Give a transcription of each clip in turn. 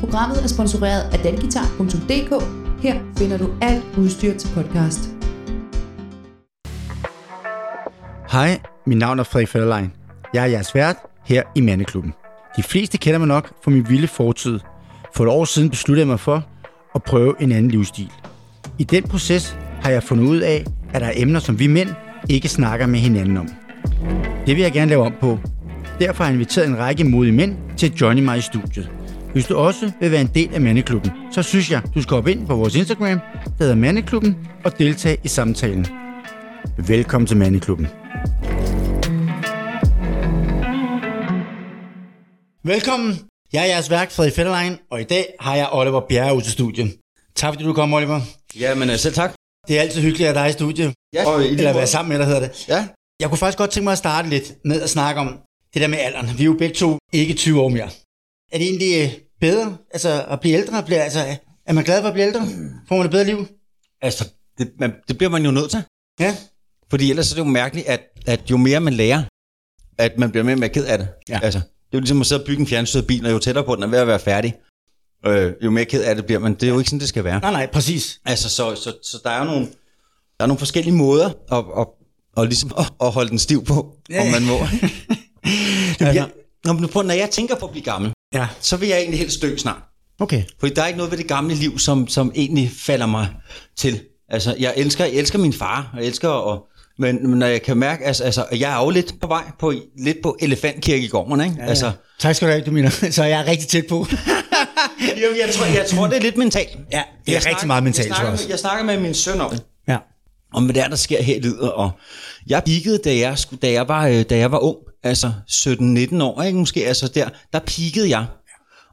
Programmet er sponsoreret af danguitar.dk. Her finder du alt udstyr til podcast. Hej, mit navn er Frederik Federlein. Jeg er jeres vært her i Mandeklubben. De fleste kender mig nok fra min vilde fortid. For et år siden besluttede jeg mig for at prøve en anden livsstil. I den proces har jeg fundet ud af, at der er emner, som vi mænd ikke snakker med hinanden om. Det vil jeg gerne lave om på. Derfor har jeg inviteret en række modige mænd til at joine mig i studiet. Hvis du også vil være en del af Mandeklubben, så synes jeg, du skal hoppe ind på vores Instagram, der hedder Mandeklubben, og deltage i samtalen. Velkommen til Mandeklubben. Velkommen. Jeg er jeres værk, Frederik Fetterlein, og i dag har jeg Oliver Bjerre ud til studiet. Tak fordi du kom, Oliver. Ja, men øh, selv tak. Det er altid hyggeligt at dig i studiet. Ja, og, i eller være sammen med dig, hedder det. Ja. Jeg kunne faktisk godt tænke mig at starte lidt med at snakke om det der med alderen. Vi er jo begge to ikke 20 år mere. Er det egentlig øh, bedre altså, at blive ældre? Bliver, altså, er man glad for at blive ældre? Får man et bedre liv? Altså, det, man, det bliver man jo nødt til. Ja. Fordi ellers er det jo mærkeligt, at, at jo mere man lærer, at man bliver mere og mere ked af det. Ja. Altså, det er jo ligesom at sidde og bygge en fjernstyret bil, og jo tættere på den er ved at være færdig, øh, jo mere ked af det bliver man. Det er jo ikke sådan, det skal være. Nej, nej, præcis. Altså, så, så, så der er jo nogle, der er nogle forskellige måder at, at, at, ligesom at, at holde den stiv på, Ja, om man må. Altså, når, når jeg tænker på at blive gammel, Ja, så vil jeg egentlig helst dø snart. okay. Fordi der er ikke noget ved det gamle liv, som, som egentlig falder mig til. Altså, jeg elsker, jeg elsker min far, og jeg elsker at, men, men når jeg kan mærke, altså, altså, jeg er jo lidt på vej på, lidt på elefantkirkegården, ikke? Ja, Ja, altså. Tak skal du have, du mener. Så jeg er rigtig tæt på. jo, jeg, tror, jeg tror, det er lidt mentalt. Ja, det er Jeg rigtig snakker- meget mentalt, jeg snakker, med, jeg snakker med min søn om det, Ja. om hvad det er, der sker her i livet, og jeg peakede, da jeg, skulle- da jeg, var, øh, da jeg var ung, altså 17-19 år, ikke? måske, altså der, der peakede jeg.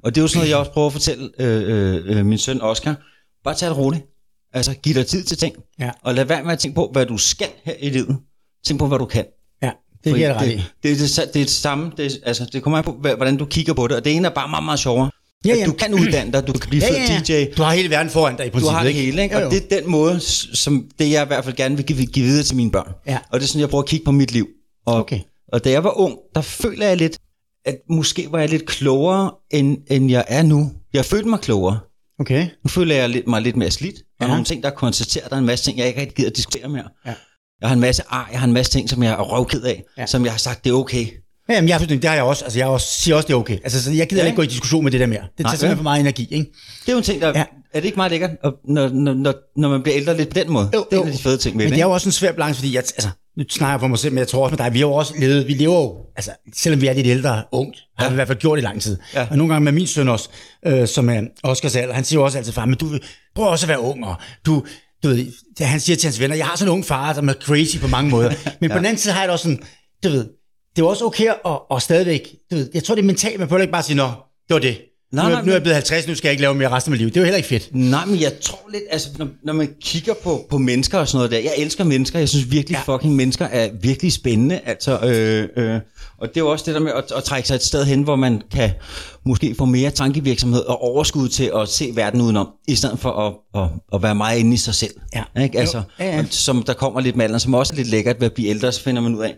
Og det er jo sådan noget, jeg også prøver at fortælle øh, øh, øh, min søn Oscar. Bare tag det roligt. Altså, giv dig tid til ting. Ja. Og lad være med at tænke på, hvad du skal her i livet. Tænk på, hvad du kan. Ja, det giver ret i. det, det, er det, det er det samme. Det, altså, det kommer an på, hvordan du kigger på det. Og det ene er bare meget, meget sjovere. Ja, At ja. du kan uddanne dig, du kan blive Ja, ja, ja. DJ. Du har hele verden foran dig i Du princippet, har det hele, ikke? Jo, jo. Og det er den måde, som det jeg i hvert fald gerne vil give, give videre til mine børn. Ja. Og det er sådan, jeg prøver at kigge på mit liv. Og, Okay. Og da jeg var ung, der føler jeg lidt, at måske var jeg lidt klogere, end, end jeg er nu. Jeg følte mig klogere. Okay. Nu føler jeg lidt, mig lidt mere slidt. Og Ja. nogle ting, der er konstateret, der er en masse ting, jeg ikke rigtig gider at diskutere mere. Ja. Jeg har en masse ar, jeg har en masse ting, som jeg er røvked af, Ja. ja. som jeg har sagt, det er okay. Ja, jamen, jeg, er det har jeg også. Altså, jeg også, siger også, det er okay. Altså, så jeg gider Ja. ikke gå i diskussion med det der mere. Det tager Nej, simpelthen vel? for meget energi, ikke? Det er jo en ting, der... Ja. Ja. Er det ikke meget lækkert, når, når, når, når man bliver ældre lidt på den måde? Jo, det er jo. en af de fede ting ved Men det. er jo også en svær balance, fordi jeg, altså, nu snakker jeg for mig selv, men jeg tror også med dig, vi har jo også levet, vi lever jo, altså, selvom vi er lidt ældre, ungt, har Ja. vi i hvert fald gjort det i lang tid. Ja. Og nogle gange med min søn også, øh, som er Oscars alder, han siger jo også altid, far, men du prøv også at være ung, og du, du ved, han siger til hans venner, jeg har sådan en ung far, som er crazy på mange måder. Men på den anden side har jeg det også sådan, du ved, det er også okay at, og stadigvæk, du ved, jeg tror det er mentalt, man behøver ikke bare sige, nå, det var det. Nej, nu, er- nej, nu er jeg blevet 50, nu skal jeg ikke lave mere resten af mit liv. Det er jo heller ikke fedt. Nej, men jeg tror lidt, altså, når, når man kigger på, på mennesker og sådan noget der, jeg elsker mennesker, jeg synes virkelig Ja. fucking mennesker er virkelig spændende, altså, øh, øh, og det er jo også det der med at, at trække sig et sted hen, hvor man kan måske få mere tankevirksomhed og overskud til at se verden udenom, i stedet for at, at, at være meget inde i sig selv. Ja. Ikke? Altså, Jo. Ja, ja. Som der kommer lidt med alderen, som også er lidt lækkert ved at blive ældre, så finder man ud af,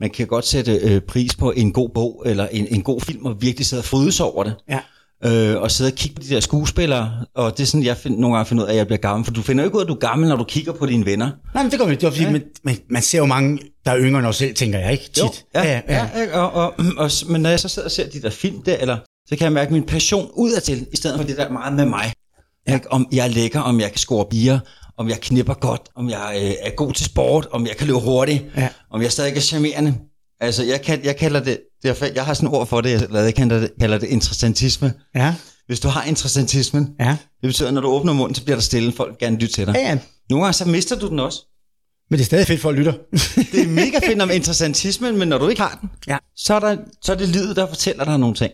man kan godt sætte øh, pris på en god bog eller en, en god film og virkelig sidde og fryde sig over det Ja. Øh, og sidde og kigge på de der skuespillere, og det er sådan, jeg find, nogle gange finder ud af, at jeg bliver gammel, for du finder jo ikke ud af, at du er gammel, når du kigger på dine venner. Nej, men det vi. Det var, fordi, ja. man, man, man, ser jo mange, der er yngre end os selv, tænker jeg, ikke? Tit. ja, ja, ja. ja og, og, og, men når jeg så sidder og ser de der film der, eller, så kan jeg mærke min passion udadtil, i stedet for det der meget med mig. Ja. Ikke? Om jeg er lækker, om jeg kan score bier, om jeg knipper godt, om jeg øh, er god til sport, om jeg kan løbe hurtigt, Ja. om jeg stadig er charmerende. Altså, jeg, kan, jeg kalder det, det er, jeg har sådan et ord for det, jeg, lavede, jeg kalder det, kalder det interessantisme. Ja, Hvis du har interessantismen, ja. det betyder, at når du åbner munden, så bliver der stille, folk gerne lytte til dig. Ja, ja. Nogle gange så mister du den også. Men det er stadig fedt, for at lytter. Det er mega fedt om interessantismen, men når du ikke har den, Ja. så, er der, så er det livet, der fortæller dig nogle ting.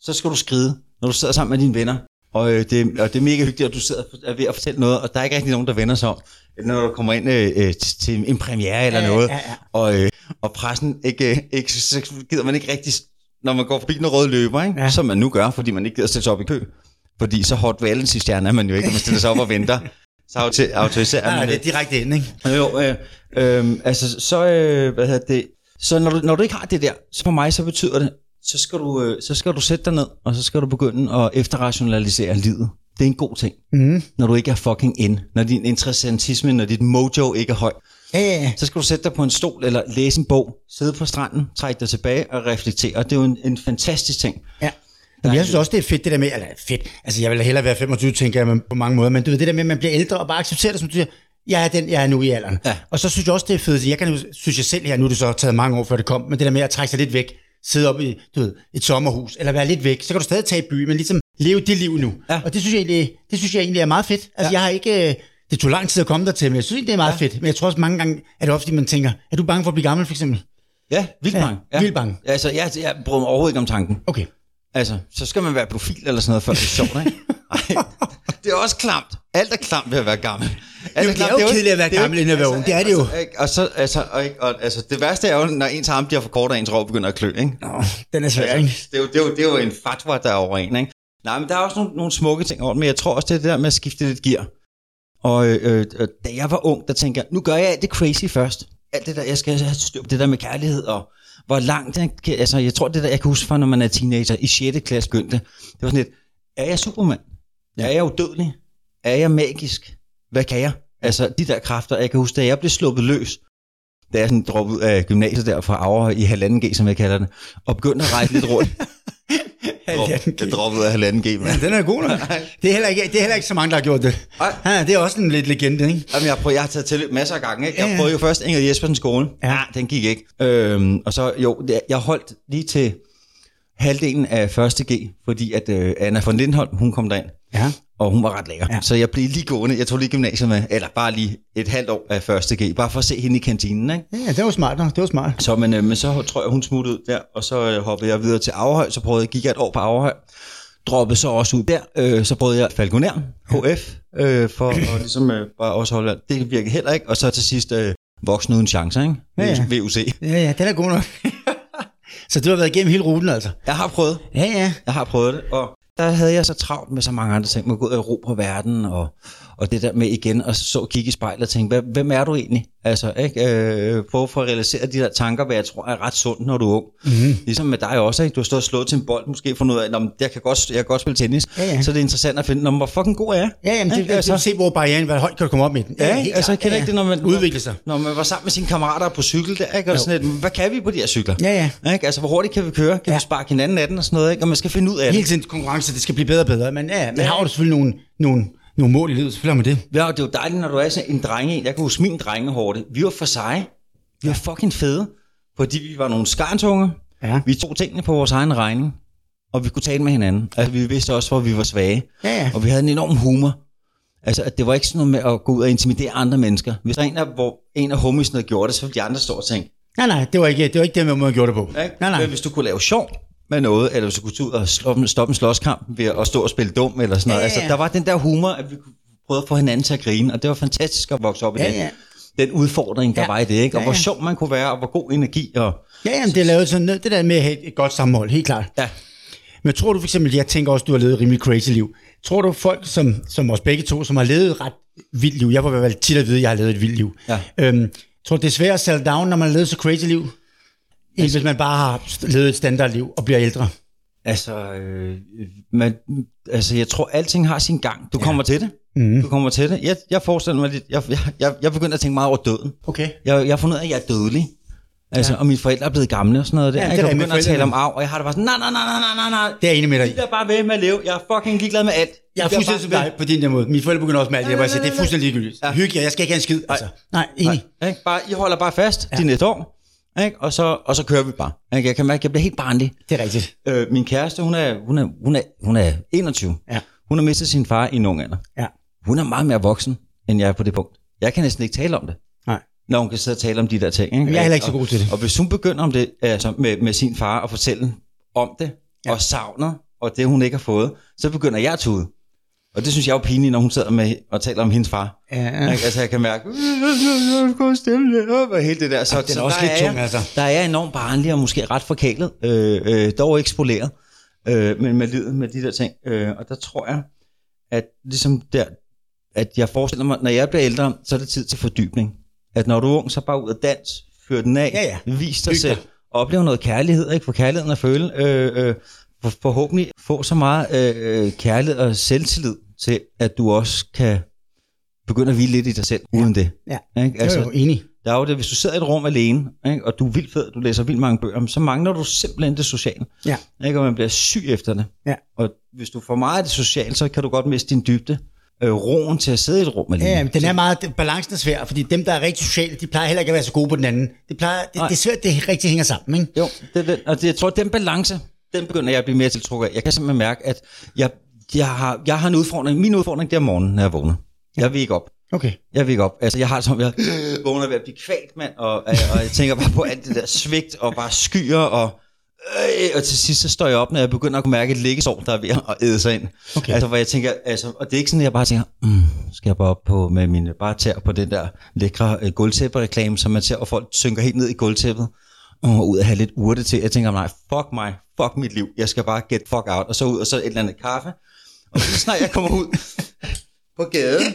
Så skal du skride, når du sidder sammen med dine venner. Og, øh, det, og det er mega hyggeligt, at du sidder er ved at fortælle noget, og der er ikke rigtig nogen, der vender sig om. Når du kommer ind øh, øh, til, til en premiere eller Ja, noget, ja, ja. Og, øh, og pressen, ikke, ikke, så gider man ikke rigtig, når man går forbi den røde løber, ikke? Ja. Ja. som man nu gør, fordi man ikke gider stille sig op i kø. Fordi så hot valens stjerne er man jo ikke, når man stiller sig op og venter. Så auto- autoriserer Ja, man det er direkte ind, ikke? Jo, øh, øh, altså, så, øh, hvad hedder det, så når du, når du ikke har det der, så for mig, så betyder det, så skal, du, øh, så skal du sætte dig ned, og så skal du begynde at efterrationalisere livet. Det er en god ting, Mm. når du ikke er fucking in. Når din interessantisme, når dit mojo ikke er høj. Ja, ja, ja. Så skal du sætte dig på en stol, eller læse en bog, sidde på stranden, trække dig tilbage og reflektere. Det er jo en, en fantastisk ting. Ja. Men jeg synes også, det er fedt, det der med, eller fedt, altså jeg vil hellere være 25, tænker jeg på mange måder, men du ved, det der med, at man bliver ældre og bare accepterer det, som du siger, jeg er den, jeg er nu i alderen. Ja. Og så synes jeg også, det er fedt, jeg kan jo, synes jeg selv her, nu er det så taget mange år før det kom, men det der med at trække sig lidt væk, sidde op i du ved, et sommerhus, eller være lidt væk, så kan du stadig tage i by, men ligesom leve det liv nu. Ja. Og det synes, jeg egentlig, det synes jeg egentlig er meget fedt. Altså Ja. jeg har ikke, øh, det tog lang tid at komme der til, men jeg synes det er meget ja. fedt. Men jeg tror også mange gange, er det ofte, man tænker, er du bange for at blive gammel for eksempel? Ja, vildt Ja, bange. Ja, vildt bange. Altså, jeg, jeg bryder mig overhovedet ikke om tanken. Okay. Altså, så skal man være profil eller sådan noget, før det er sjovt, ikke? Ej, det er også klamt. Alt er klamt ved at være gammel. Alt Jamen, det er jo kedeligt at være jo- gammel, inden at være ung. Det er det jo. Altså, og så, altså, og, ikke? og, altså, det værste er jo, når ens arm bliver for kort, og ens rov begynder at klø, ikke? Nå, den er svær, ikke? Det er, jo, det, er jo, det er jo en fatwa, der er over en, ikke? Nej, men der er også nogle, nogle smukke ting over men jeg tror også, det er det der med at skifte lidt gear. Og øh, øh, da jeg var ung, der tænkte jeg, nu gør jeg alt det crazy først. Alt det der, jeg skal have styr på det der med kærlighed, og hvor langt, jeg, altså jeg tror det der, jeg kan huske fra, når man er teenager, i 6. klasse begyndte, det var sådan lidt, er jeg Superman? Ja. Er jeg udødelig? Er jeg magisk? Hvad kan jeg? Altså de der kræfter, jeg kan huske, da jeg blev sluppet løs, da jeg sådan droppede ud af gymnasiet der fra Aarhus i halvanden G, som jeg kalder det, og begyndte at rejse lidt rundt. Jeg droppede af halvanden G, Ja, mand. den er god nok. Det er, heller ikke, det er heller ikke så mange, der har gjort det. Nej. Ja, det er også en lidt legende, ikke? Jamen, jeg, prøvede, jeg har taget til masser af gange. Ikke? Jeg Ja, ja. prøvede jo først Inger Jespersen skole. Ja. Ja. den gik ikke. Øhm, og så, jo, det- jeg holdt lige til halvdelen af første G, fordi at øh, Anna von Lindholm, hun kom derind. Ja. Og hun var ret lækker. Ja. Så jeg blev lige gående. Jeg tog lige gymnasiet med, eller bare lige et halvt år af første G, bare for at se hende i kantinen. Ikke? Ja, det var smart nok. Det var smart. Så, men, øh, men så tror jeg, hun smuttede ud der, og så øh, hoppede jeg videre til Aarhus, så prøvede jeg, gik jeg et år på Aarhus, droppede så også ud der, øh, så prøvede jeg Falconer, HF, øh, for at ligesom øh, bare også holde, det virkede heller ikke, og så til sidst øh, voksen uden chancer, ikke? Ja, ja. VUC. Ja, ja, den er god nok. så du har været igennem hele ruten, altså? Jeg har prøvet, Ja, ja. jeg har prøvet det, og der havde jeg så travlt med så mange andre ting, med at gå ud og ro på verden, og, og det der med igen, og så kigge i spejlet og tænke, "Hvem- hvem er du egentlig? Altså, ikke? Øh, prøve for at realisere de der tanker, hvad jeg tror er ret sundt, når du er ung. Mm-hmm. Ligesom med dig også, ikke? Du har stået og slået til en bold, måske fundet ud af, at jeg kan godt, jeg kan godt spille tennis. Ja, ja. Så det er interessant at finde, "Nå, men hvor fucking god er jeg? Ja, jamen, det, Ikke? det, altså, se, hvor barrieren, hvor højt kan du komme op med den. Ja, helt ikke? altså, klart. kender ikke det, når man, Udvikle sig. Når man var sammen med sine kammerater på cykel der, ikke? Og Jo. sådan lidt, hvad kan vi på de her cykler? Ja, ja. Ikke? Altså, hvor hurtigt kan vi køre? Kan Ja. ja. vi sparke hinanden af den og sådan noget, ikke? Og man skal finde ud af det. Hele tiden konkurrence, det skal blive bedre og bedre. Men ja, men Ja. har du selvfølgelig nogle, nogle, nogle mål i livet, selvfølgelig man det. Ja, og det er jo dejligt, når du er sådan en drenge. Jeg kan huske min drengehårde. Vi var for seje. Vi var fucking fede. Fordi vi var nogle skarntunger. Ja. Vi tog tingene på vores egen regning. Og vi kunne tale med hinanden. Altså, vi vidste også, hvor vi var svage. Ja, ja. Og vi havde en enorm humor. Altså, at det var ikke sådan noget med at gå ud og intimidere andre mennesker. Hvis der er en af, hvor en af homiesne havde gjort det, så ville de andre stå og tænke, Nej, nej, det var ikke, det var ikke måde, man gjorde det på. ikke? Nej, nej. Men hvis du kunne lave sjov med noget, eller hvis du kunne tage ud og stoppe, stoppe en slåskamp ved at stå og spille dum, eller sådan noget. Ja, ja, Altså, der var den der humor, at vi kunne prøve at få hinanden til at grine, og det var fantastisk at vokse op i Ja, den, ja. den udfordring, der Ja. var i det, ikke? Og Ja, hvor ja. sjov man kunne være, og hvor god energi, og Ja, jamen, det lavet sådan noget, det der med at have et godt sammenhold, helt klart. ja, Men tror du for eksempel, jeg tænker også, du har levet et rimelig crazy liv. Tror du folk, som, som os begge to, som har levet et ret vildt liv, jeg får i hvert fald tit at vide, at jeg har levet et vildt liv. Ja. Øhm, tror du, det er svært at sælge down, når man har levet så crazy liv? End hvis man bare har levet et standardliv og bliver ældre. altså, øh, man, altså, jeg tror, alting har sin gang. Du kommer til det. Mhm. Du kommer til det. Jeg, jeg forestiller mig lidt, jeg, jeg, jeg, jeg begynder at tænke meget over døden. Okay. Jeg, jeg har fundet ud af, at jeg er dødelig. Altså, ja. og mine forældre er blevet gamle og sådan noget. Der. Ja, Ja, det jeg er kan med begynde at tale om arv, og jeg har det bare sådan, nej, nej, nej, nej, nej, nej. Det er jeg enig med dig i. De der bare ved med at leve. Jeg er fucking ligeglad med alt. Jeg er fuldstændig som bare dig på din der måde. Mine forældre begynder også med alt jeg siger, det er fuldstændig ligegyldigt. Ja. Hygge jer, jeg skal ikke have en skid. Altså. Nej, enig. Ikke? Bare, I holder bare fast ja. de næste år. Ikke? Og, så, og så kører vi bare. Ikke? Jeg kan mærke, at jeg bliver helt barnlig. Det er rigtigt. Øh, min kæreste, hun er, hun, er, hun, er, hun er 21. Ja. Hun har mistet sin far i en ung alder. Ja. Hun er meget mere voksen, end jeg er på det punkt. Jeg kan næsten ikke tale om det. Nej. Når hun kan sidde og tale om de der ting. Ikke? jeg er heller ikke så Og- god til det. Og hvis hun begynder om det, altså med, med sin far og fortælle om det, ja. og savner, og det hun ikke har fået, så begynder jeg at tude. Og det synes jeg er jo pinligt, når hun sidder med og taler om hendes far. Ja. Ikke? Altså jeg kan mærke, jeg skal stemme lidt op, og hele det der. Så, den er så også lidt tung, altså. Der er enormt barnlig og måske ret forkælet, øh, øh, dog ikke spoleret, øh, men med livet med de der ting. Øh, og der tror jeg, at ligesom der, at jeg forestiller mig, når jeg bliver ældre, så er det tid til fordybning. At når du er ung, så bare ud og dans, fyr den af, Ja, ja. vis dig dig. selv, opleve noget kærlighed, ikke? For kærligheden at føle, øh, øh, forhåbentlig få så meget øh, kærlighed og selvtillid til, at du også kan begynde at hvile lidt i dig selv, uden det. Ja. Ikke? Altså, jeg er jo enig. Der er jo det, hvis du sidder i et rum alene, ikke, og du er vildt fed, du læser vildt mange bøger, så mangler du simpelthen det sociale. Ja. Ikke, og man bliver syg efter det. Ja. Og hvis du får meget af det sociale, så kan du godt miste din dybde. Øh, roen til at sidde i et rum alene. Ja, men den er meget, balancen er svær, fordi dem, der er rigtig sociale, de plejer heller ikke at være så gode på den anden. Det, plejer, det, Nej. det er svært, det rigtig hænger sammen, ikke? Jo, det, den, og det, jeg tror, den balance, den begynder jeg at blive mere tiltrukket af. Jeg kan simpelthen mærke, at jeg, jeg, har, jeg har en udfordring. Min udfordring, det er om morgenen, når jeg vågner. Jeg vil ikke op. Okay. Jeg vil ikke op. Altså, jeg har som, jeg vågner ved at blive kvalt, mand, og, og, og jeg tænker bare på alt det der svigt, og bare skyer, og, øh, og til sidst så står jeg op, når jeg begynder at kunne mærke et liggesår, der er ved at æde sig ind. Okay. Altså, hvor jeg tænker, altså, og det er ikke sådan, at jeg bare tænker, mm, skal jeg bare op på, med mine, bare tær på den der lækre øh, gulvtæppe-reklame, som man ser, og folk synker helt ned i gulvtæppet, og ud og have lidt urte til. Jeg tænker, nej, fuck mig, fuck mit liv, jeg skal bare get fuck out, og så ud, og så et eller andet kaffe, og så snart jeg kommer ud på gaden,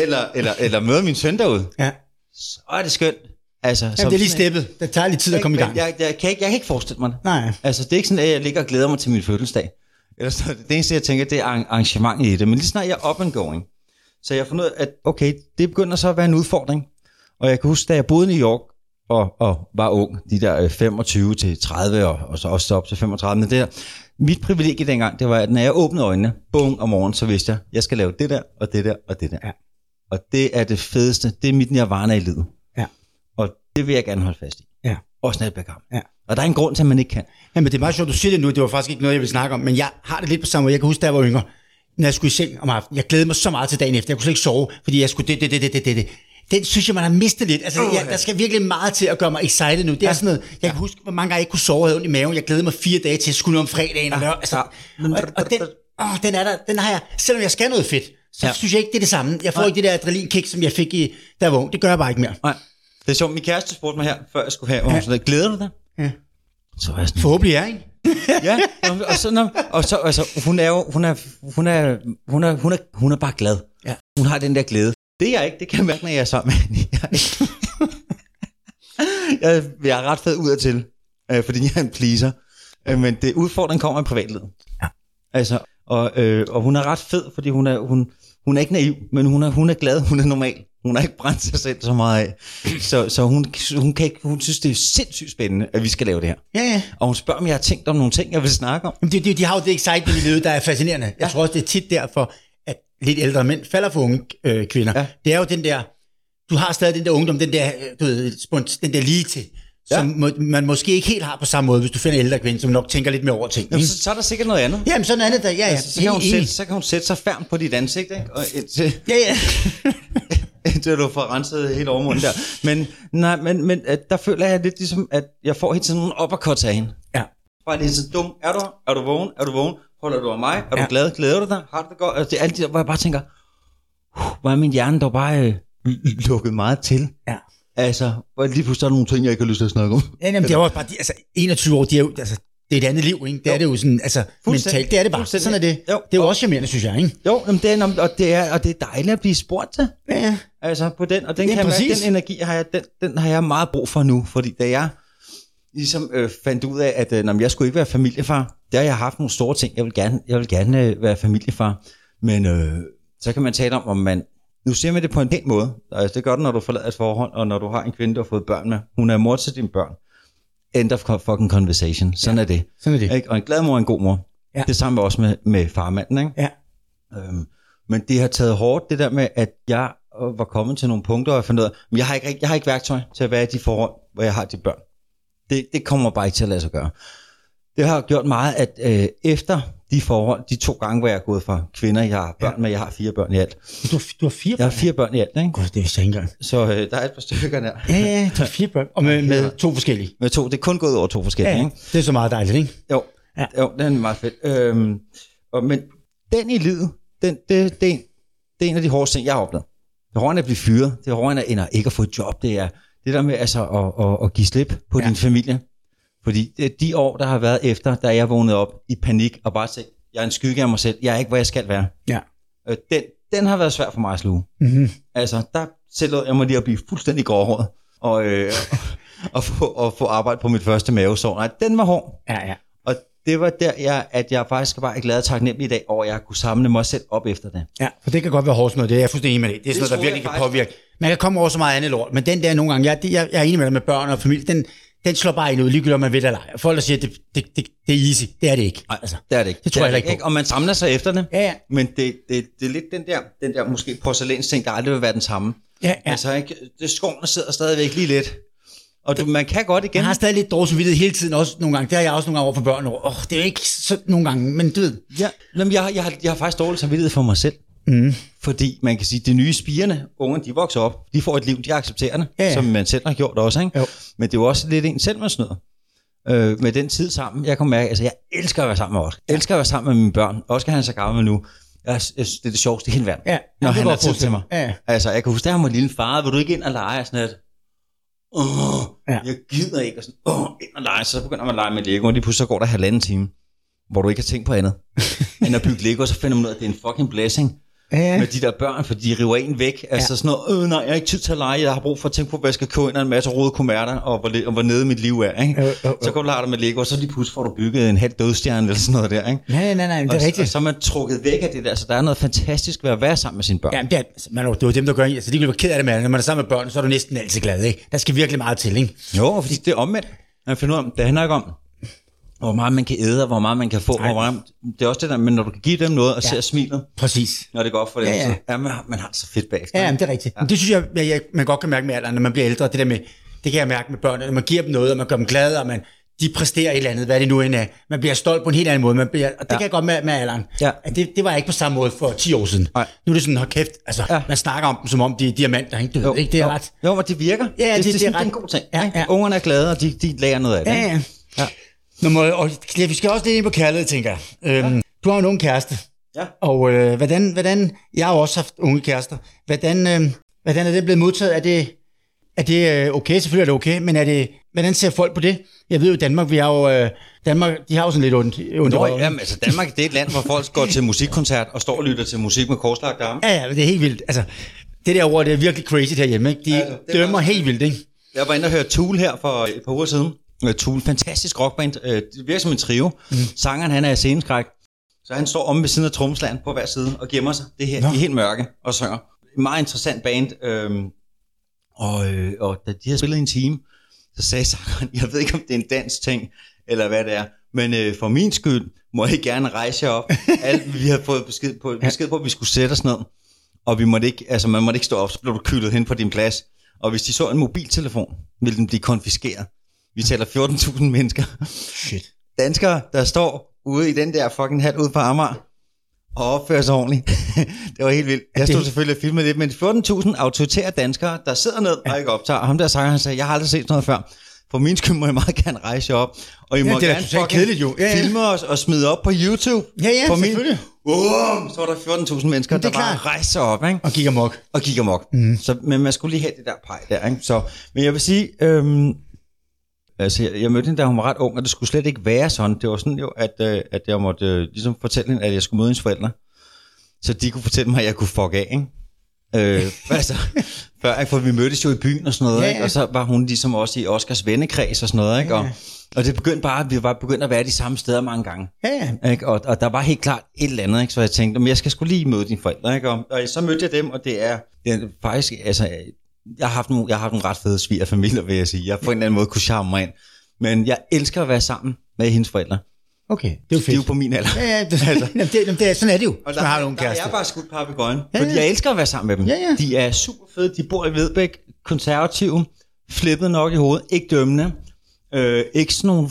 eller, eller, eller møder min søn derude, Ja. så er det skønt. Altså, Jamen, det er lige steppet. Det tager lidt tid at komme i gang. Jeg, jeg, jeg, kan ikke, jeg kan ikke forestille mig det. Nej. Altså, det er ikke sådan, at jeg ligger og glæder mig til min fødselsdag. Eller så, det eneste, jeg tænker, det er arr- arrangementet i det. Men lige snart jeg er up and going, så jeg har fundet ud af, at okay, det begynder så at være en udfordring. Og jeg kan huske, da jeg boede i New York, og, og var ung, de der øh, 25 til 30, og, og så også op til 35, men det der, mit privilegie dengang, det var, at når jeg åbnede øjnene, bum om morgenen, så vidste jeg, jeg skal lave det der, og det der, og det der. Ja. Og det er det fedeste, det er mit nirvana i livet. Ja. Og det vil jeg gerne holde fast i. Ja. Også når jeg bliver gammel. Ja. Og der er en grund til, at man ikke kan. Jamen, det er meget sjovt, du siger det nu. Det var faktisk ikke noget, jeg ville snakke om. Men jeg har det lidt på samme måde. Jeg kan huske, da jeg var yngre, når jeg skulle i seng om aftenen. Jeg glædede mig så meget til dagen efter. Jeg kunne slet ikke sove, fordi jeg skulle det, det, det, det, det, det. Den synes jeg, man har mistet lidt. Altså, jeg, der skal virkelig meget til at gøre mig excited nu. Det er sådan noget, jeg kan huske, hvor mange gange jeg ikke kunne sove og havde ondt i maven. Jeg glædede mig fire dage til at skulle om fredagen. Og, lørdag. altså, Ja. og, og den, åh, den er der, den har jeg, selvom jeg skal noget fedt, så Ja. synes jeg ikke, det er det samme. Jeg får ikke det der adrenalinkick, som jeg fik, i, jeg var. Det gør jeg bare ikke mere. Nej. Det er sjovt, min kæreste spurgte mig her, før jeg skulle have, ja. så glæder du dig? Ja. Så var jeg sådan, Forhåbentlig er, ikke? ja, og så, og så altså, hun er jo, hun er, hun er, hun er, hun er, hun er bare glad. Ja. Hun har den der glæde. Det er jeg ikke, det kan jeg mærke, når jeg er sammen med hende. Jeg er, ikke- jeg, jeg er ret fed ud af til, øh, fordi jeg er en pleaser. Øh, men det udfordring kommer i privatlivet. Ja. Altså, og, øh, og hun er ret fed, fordi hun er, hun, hun er ikke naiv, men hun er, hun er glad, hun er normal. Hun har ikke brændt sig selv så meget af. Så, så hun, hun, kan ikke, hun synes, det er sindssygt spændende, at vi skal lave det her. Ja, ja. Og hun spørger, om jeg har tænkt om nogle ting, jeg vil snakke om. De, de, de har jo det excitement i livet, der er fascinerende. Jeg tror også, det er tit derfor, lidt ældre mænd falder for unge øh, kvinder. Ja. Ja. Det er jo den der, du har stadig den der ungdom, den der, du ved, den der lige til, som må, man måske ikke helt har på samme måde, hvis du finder en ældre kvinde, som nok tænker lidt mere over ting. Jamen, så, så er der sikkert noget andet. Jamen, sådan er det der. Ja, ja. Altså, så, kan hun Helt sætte, så kan hun sætte sig færm på dit ansigt, ikke? Og indtil, Ja, ja. indtil du får renset hele overmunden der. Men, nej, men, men at der føler jeg lidt ligesom, at jeg får hele tiden nogle uppercuts af hende. ja. Bare lige så dum. Er du? Er du vågen? Er du vågen? Holder du af mig? Er du Ja. glad? Glæder du dig? Har du det godt? Altså, det er alt det hvor jeg bare tænker, "Uh, hvor er min hjerne dog bare øh, lukket meget til. Ja. Altså, hvor lige pludselig er der nogle ting, jeg ikke har lyst til at snakke om. Ja, jamen, det er jo også bare, de, altså 21 år, de er jo, altså, det er et andet liv, ikke? Det er det jo sådan, altså, mentalt, det er det bare. Sådan er det. Jo. Det er jo også charmerende, synes jeg, ikke? Jo, jamen, det er, og, det er, og det er dejligt at blive spurgt til. Ja. Altså på den, og den, Ja, kan mærke, præcis. den energi har jeg, den, den har jeg meget brug for nu, fordi da jeg ligesom øh, fandt ud af, at øh, når jeg skulle ikke være familiefar, der har jeg haft nogle store ting, jeg vil gerne, jeg vil gerne øh, være familiefar, men øh, så kan man tale om, om man, nu ser man det på en pæn måde, altså, det gør det, når du forlader et forhold, og når du har en kvinde, du har fået børn med, hun er mor til dine børn, end of fucking conversation, sådan ja. er det. Sådan er det. Ikke? Og en glad mor er en god mor. Ja. Det samme også med, med farmanden, ikke? Ja. Øhm, men det har taget hårdt, det der med, at jeg øh, var kommet til nogle punkter, og jeg fandt ud af, men jeg har, ikke, jeg har ikke værktøj til at være i de forhold, hvor jeg har de børn. Det, det kommer bare ikke til at lade sig gøre. Det har gjort meget, at øh, efter de forhold, de to gange, hvor jeg er gået fra kvinder, jeg har børn med, jeg har fire børn i alt. Du, har- du har fire Jeg har børn. fire børn i alt, ikke? Gud, det vidste jeg ikke engang. Så øh, der er et par stykker der. Ja, ja, du har fire børn. Og med, med to forskellige. Med to, det er kun gået over to forskellige, Ja, ja. ikke? Det er så meget dejligt, ikke? Jo, Ja. ja. jo det er meget fedt. Øhm, og, men den i livet, den, det, det, det er en af de hårdeste ting, jeg har oplevet. Det er hårdere at blive fyret. Det er hårdere end at ikke at få et job. Det er det der med altså, at, at, at give slip på Ja. din familie. Fordi de år, der har været efter, da jeg vågnede op i panik og bare sagde, jeg er en skygge af mig selv. Jeg er ikke, hvor jeg skal være. Ja. Øh, den, den har været svær for mig at sluge. Mm-hmm. Altså, der tillod jeg mig lige at blive fuldstændig gråhåret. Og, øh, at få, at få arbejde på mit første mavesår. Nej, den var hård. Ja, ja. Det var der, jeg, at jeg faktisk var glad og taknemmelig i dag over, at jeg kunne samle mig selv op efter det. Ja, for det kan godt være hårdt med det. Jeg er fuldstændig enig med det. Det er sådan noget, der virkelig jeg kan faktisk. påvirke. Man kan komme over så meget andet lort, men den der nogle gange, jeg, jeg, jeg er enig med dig med børn og familie, den, den slår bare ind ud, ligegyldigt om man ved det eller ej. Folk der siger, det, det, det, det er easy. Det er det ikke. Nej, altså, det er det ikke. Det tror er jeg heller ikke på. Og man samler sig efter det. Ja, ja. Men det, det, det er lidt den der, den der måske porcelænsting, der aldrig vil være den samme. Ja, ja. Altså, ikke? Det skoene sidder stadigvæk lige lidt. Og du, man kan godt igen. Jeg har stadig lidt dårlig samvittighed hele tiden, også nogle gange. Det har jeg også nogle gange over for børn. Åh, oh, det er ikke så nogle gange, men du ved. Ja, jamen, jeg, jeg, har, jeg har faktisk dårlig samvittighed for mig selv. Mm. Fordi man kan sige, at de nye spirende unge, de vokser op. De får et liv, de accepterer det, Ja, ja. som man selv har gjort også. Ikke? Jo. Men det er jo også lidt en selv, man snyder. Øh, med den tid sammen. Jeg kan mærke, altså jeg elsker at være sammen med Oscar. Jeg elsker at være sammen med mine børn. Oscar han er så gammel nu. Jeg, jeg det er det sjoveste i hele verden. Ja, når han har tid til mig. Ja. Altså, jeg kan huske, da han var lille far, vil du ikke ind og lege? Og sådan lidt, Åh, Ja. jeg gider ikke. Og sådan, Åh, ind og lege. Så begynder man at lege med Lego, og lige pludselig så går der halvanden time, hvor du ikke har tænkt på andet. end at bygge Lego, så finder man ud af, at det er en fucking blessing Ja, med de der børn, for de river en væk. Altså Ja. sådan noget, øh nej, jeg har ikke tid til at lege, jeg har brug for at tænke på, hvad jeg skal købe ind en masse røde kumerter, og hvor, og hvor nede mit liv er. Ikke? Jo, jo, jo. Så går du og dig med Lego, og så lige pludselig får du bygget en halv dødstjerne eller sådan noget der. Ikke? Nej, nej, nej, det og, er og rigtigt. så er man trukket væk af det der, så der er noget fantastisk ved at være sammen med sine børn. Ja, men det er, altså, man, er det er jo dem, der gør, altså de være ked af det, men når man er sammen med børn, så er du næsten altid glad, ikke? Der skal virkelig meget til, ikke? Jo, fordi det er omvendt. Man finder ud af, det handler ikke om, hvor meget man kan æde, og hvor meget man kan få. Hvor meget, det er også det der, men når du kan give dem noget og Ja. ja. se smilet, Præcis. når det går op for dem, Ja, ja. så ja, man, man har det så fedt bagefter. Ja, men det er rigtigt. Ja. Men det synes jeg, jeg, jeg, man godt kan mærke med alderen, når man bliver ældre. Det der med, det kan jeg mærke med børn, når man giver dem noget, og man gør dem glade, og man, de præsterer et eller andet, hvad det nu end er. Man bliver stolt på en helt anden måde. Man bliver, og det ja. kan jeg godt med, med alderen. Ja. At det, det var ikke på samme måde for 10 år siden. Nej. Nu er det sådan, hold kæft, altså, ja. Man snakker om dem, som om de er diamanter, ikke? Du ved, ikke? Det er jo. ret. Jo, men det virker. Ja, det- det, det er det, det, ret- er en god ting. Ja, ja. Ungerne er glade, og de, de lærer noget af det. Ja, ikke? ja. Ja. Nå, må, og, vi skal også lidt ind på kærlighed, tænker jeg. Øhm, Du har jo nogen kæreste. Ja. Og øh, hvordan, hvordan, jeg har også haft unge kærester. Hvordan, øh, hvordan er det blevet modtaget? Er det, er det øh, okay? Selvfølgelig er det okay, men er det, hvordan ser folk på det? Jeg ved jo, i Danmark, vi har jo, øh, Danmark, de har jo sådan lidt ondt, ondt Nå, jamen, altså Danmark det er et land, hvor folk går til musikkoncert og står og lytter til musik med korslagte arme. Ja, ja, det er helt vildt. Altså, det der ord, det er virkelig crazy herhjemme. Ikke? De Ja, altså, er dømmer helt vildt, ikke? Jeg var inde og høre Tool her for et par uger siden. Øh, Tool, fantastisk rockband. Øh, Det virker som en trio. Mm. Sangeren, han er i sceneskræk. Så han står om ved siden af trommeslageren på hver side og gemmer sig. Det her, Nå. er helt mørke og synger. En meget interessant band. Øhm, og, øh, og da de har spillet i en time, så sagde sangeren, jeg ved ikke, om det er en dansk ting, eller hvad det er, men øh, for min skyld må I gerne rejse jer op. Alt, vi har fået besked på, besked på, at vi skulle sætte os ned, og vi måtte ikke, altså, man måtte ikke stå op, så blev du kyldet hen på din plads. Og hvis de så en mobiltelefon, ville den blive konfiskeret. Vi taler 14.000 mennesker. Shit. Danskere, der står ude i den der fucking hat ude på Amager, og opfører sig ordentligt. det var helt vildt. Jeg stod selvfølgelig og filmede det, men 14.000 autoritære danskere, der sidder ned og ikke optager. Og ham der sanger, han sagde, jeg har aldrig set sådan noget før. For min skyld må I meget gerne rejse jer op. Og I Ja, må det er gerne fucking kedeligt jo. Ja, ja. filme os og smide op på YouTube. Ja, ja, For selvfølgelig. Wow, så var der 14.000 mennesker, der er bare rejste sig op, ikke? Og gik amok. og gik amok. Mm. Så, men man skulle lige have det der pej der, ikke? Så, men jeg vil sige, øhm, altså jeg, jeg mødte hende, da hun var ret ung, og det skulle slet ikke være sådan. Det var sådan jo, at, øh, at jeg måtte øh, ligesom fortælle hende, at jeg skulle møde hendes forældre, så de kunne fortælle mig, at jeg kunne fuck af, ikke? Øh, altså, før, ikke? for vi mødtes jo i byen og sådan noget, Ja, ja. Ikke? og så var hun ligesom også i Oscars vennekreds og sådan noget, ikke? Ja, Og, og det begyndte bare, at vi var begyndt at være de samme steder mange gange. Ja, ja. Ikke? Og, og der var helt klart et eller andet, ikke? så jeg tænkte, men jeg skal skulle lige møde dine forældre. Ikke? Og, og så mødte jeg dem, og det er, det er faktisk, altså, jeg har haft nogle, jeg har haft nogle ret fede svigerfamilier, vil jeg sige. Jeg på en eller anden måde kunne charme mig ind. Men jeg elsker at være sammen med hendes forældre. Okay, det er jo De er jo fedt. på min alder. Ja, ja, det, altså. det, det, det, er- sådan er det jo, Og der, man har nogle der er kærester. jeg bare skudt par på gøjen. Ja, Fordi ja. jeg elsker at være sammen med dem. Ja, ja. De er super fede. De bor i Vedbæk, konservative, flippet nok i hovedet, ikke dømmende. Øh, ikke sådan nogle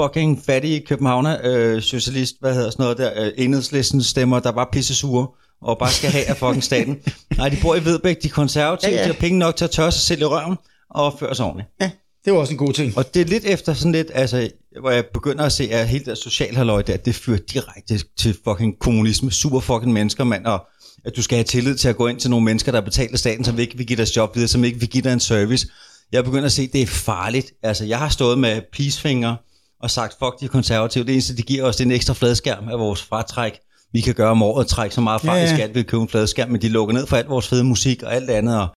fucking fattige københavner, øh, socialist, hvad hedder sådan noget der, øh, enhedslisten stemmer, der bare pisse sure og bare skal have af fucking staten. Nej, de bor i Vedbæk, de er konservative, Ja, ja, de har penge nok til at tørre sig selv i røven og opføre sig ordentligt. Ja, det var også en god ting. Og det er lidt efter sådan lidt, altså, hvor jeg begynder at se, at hele det socialhalløj der, det fører direkte til fucking kommunisme. Super fucking mennesker, mand. Og at du skal have tillid til at gå ind til nogle mennesker, der betaler staten, som ikke vil give dig job videre, som ikke vil give dig en service. Jeg begynder at se, at det er farligt. Altså, jeg har stået med peacefinger og sagt, fuck de konservative. Det eneste, de giver os, det er en ekstra fladskærm af vores fratræk. Vi kan gøre om året, trække så meget fra Ja, ja, i skat, vi købe en fladskærm, men de lukker ned for alt vores fede musik og alt det andet. Og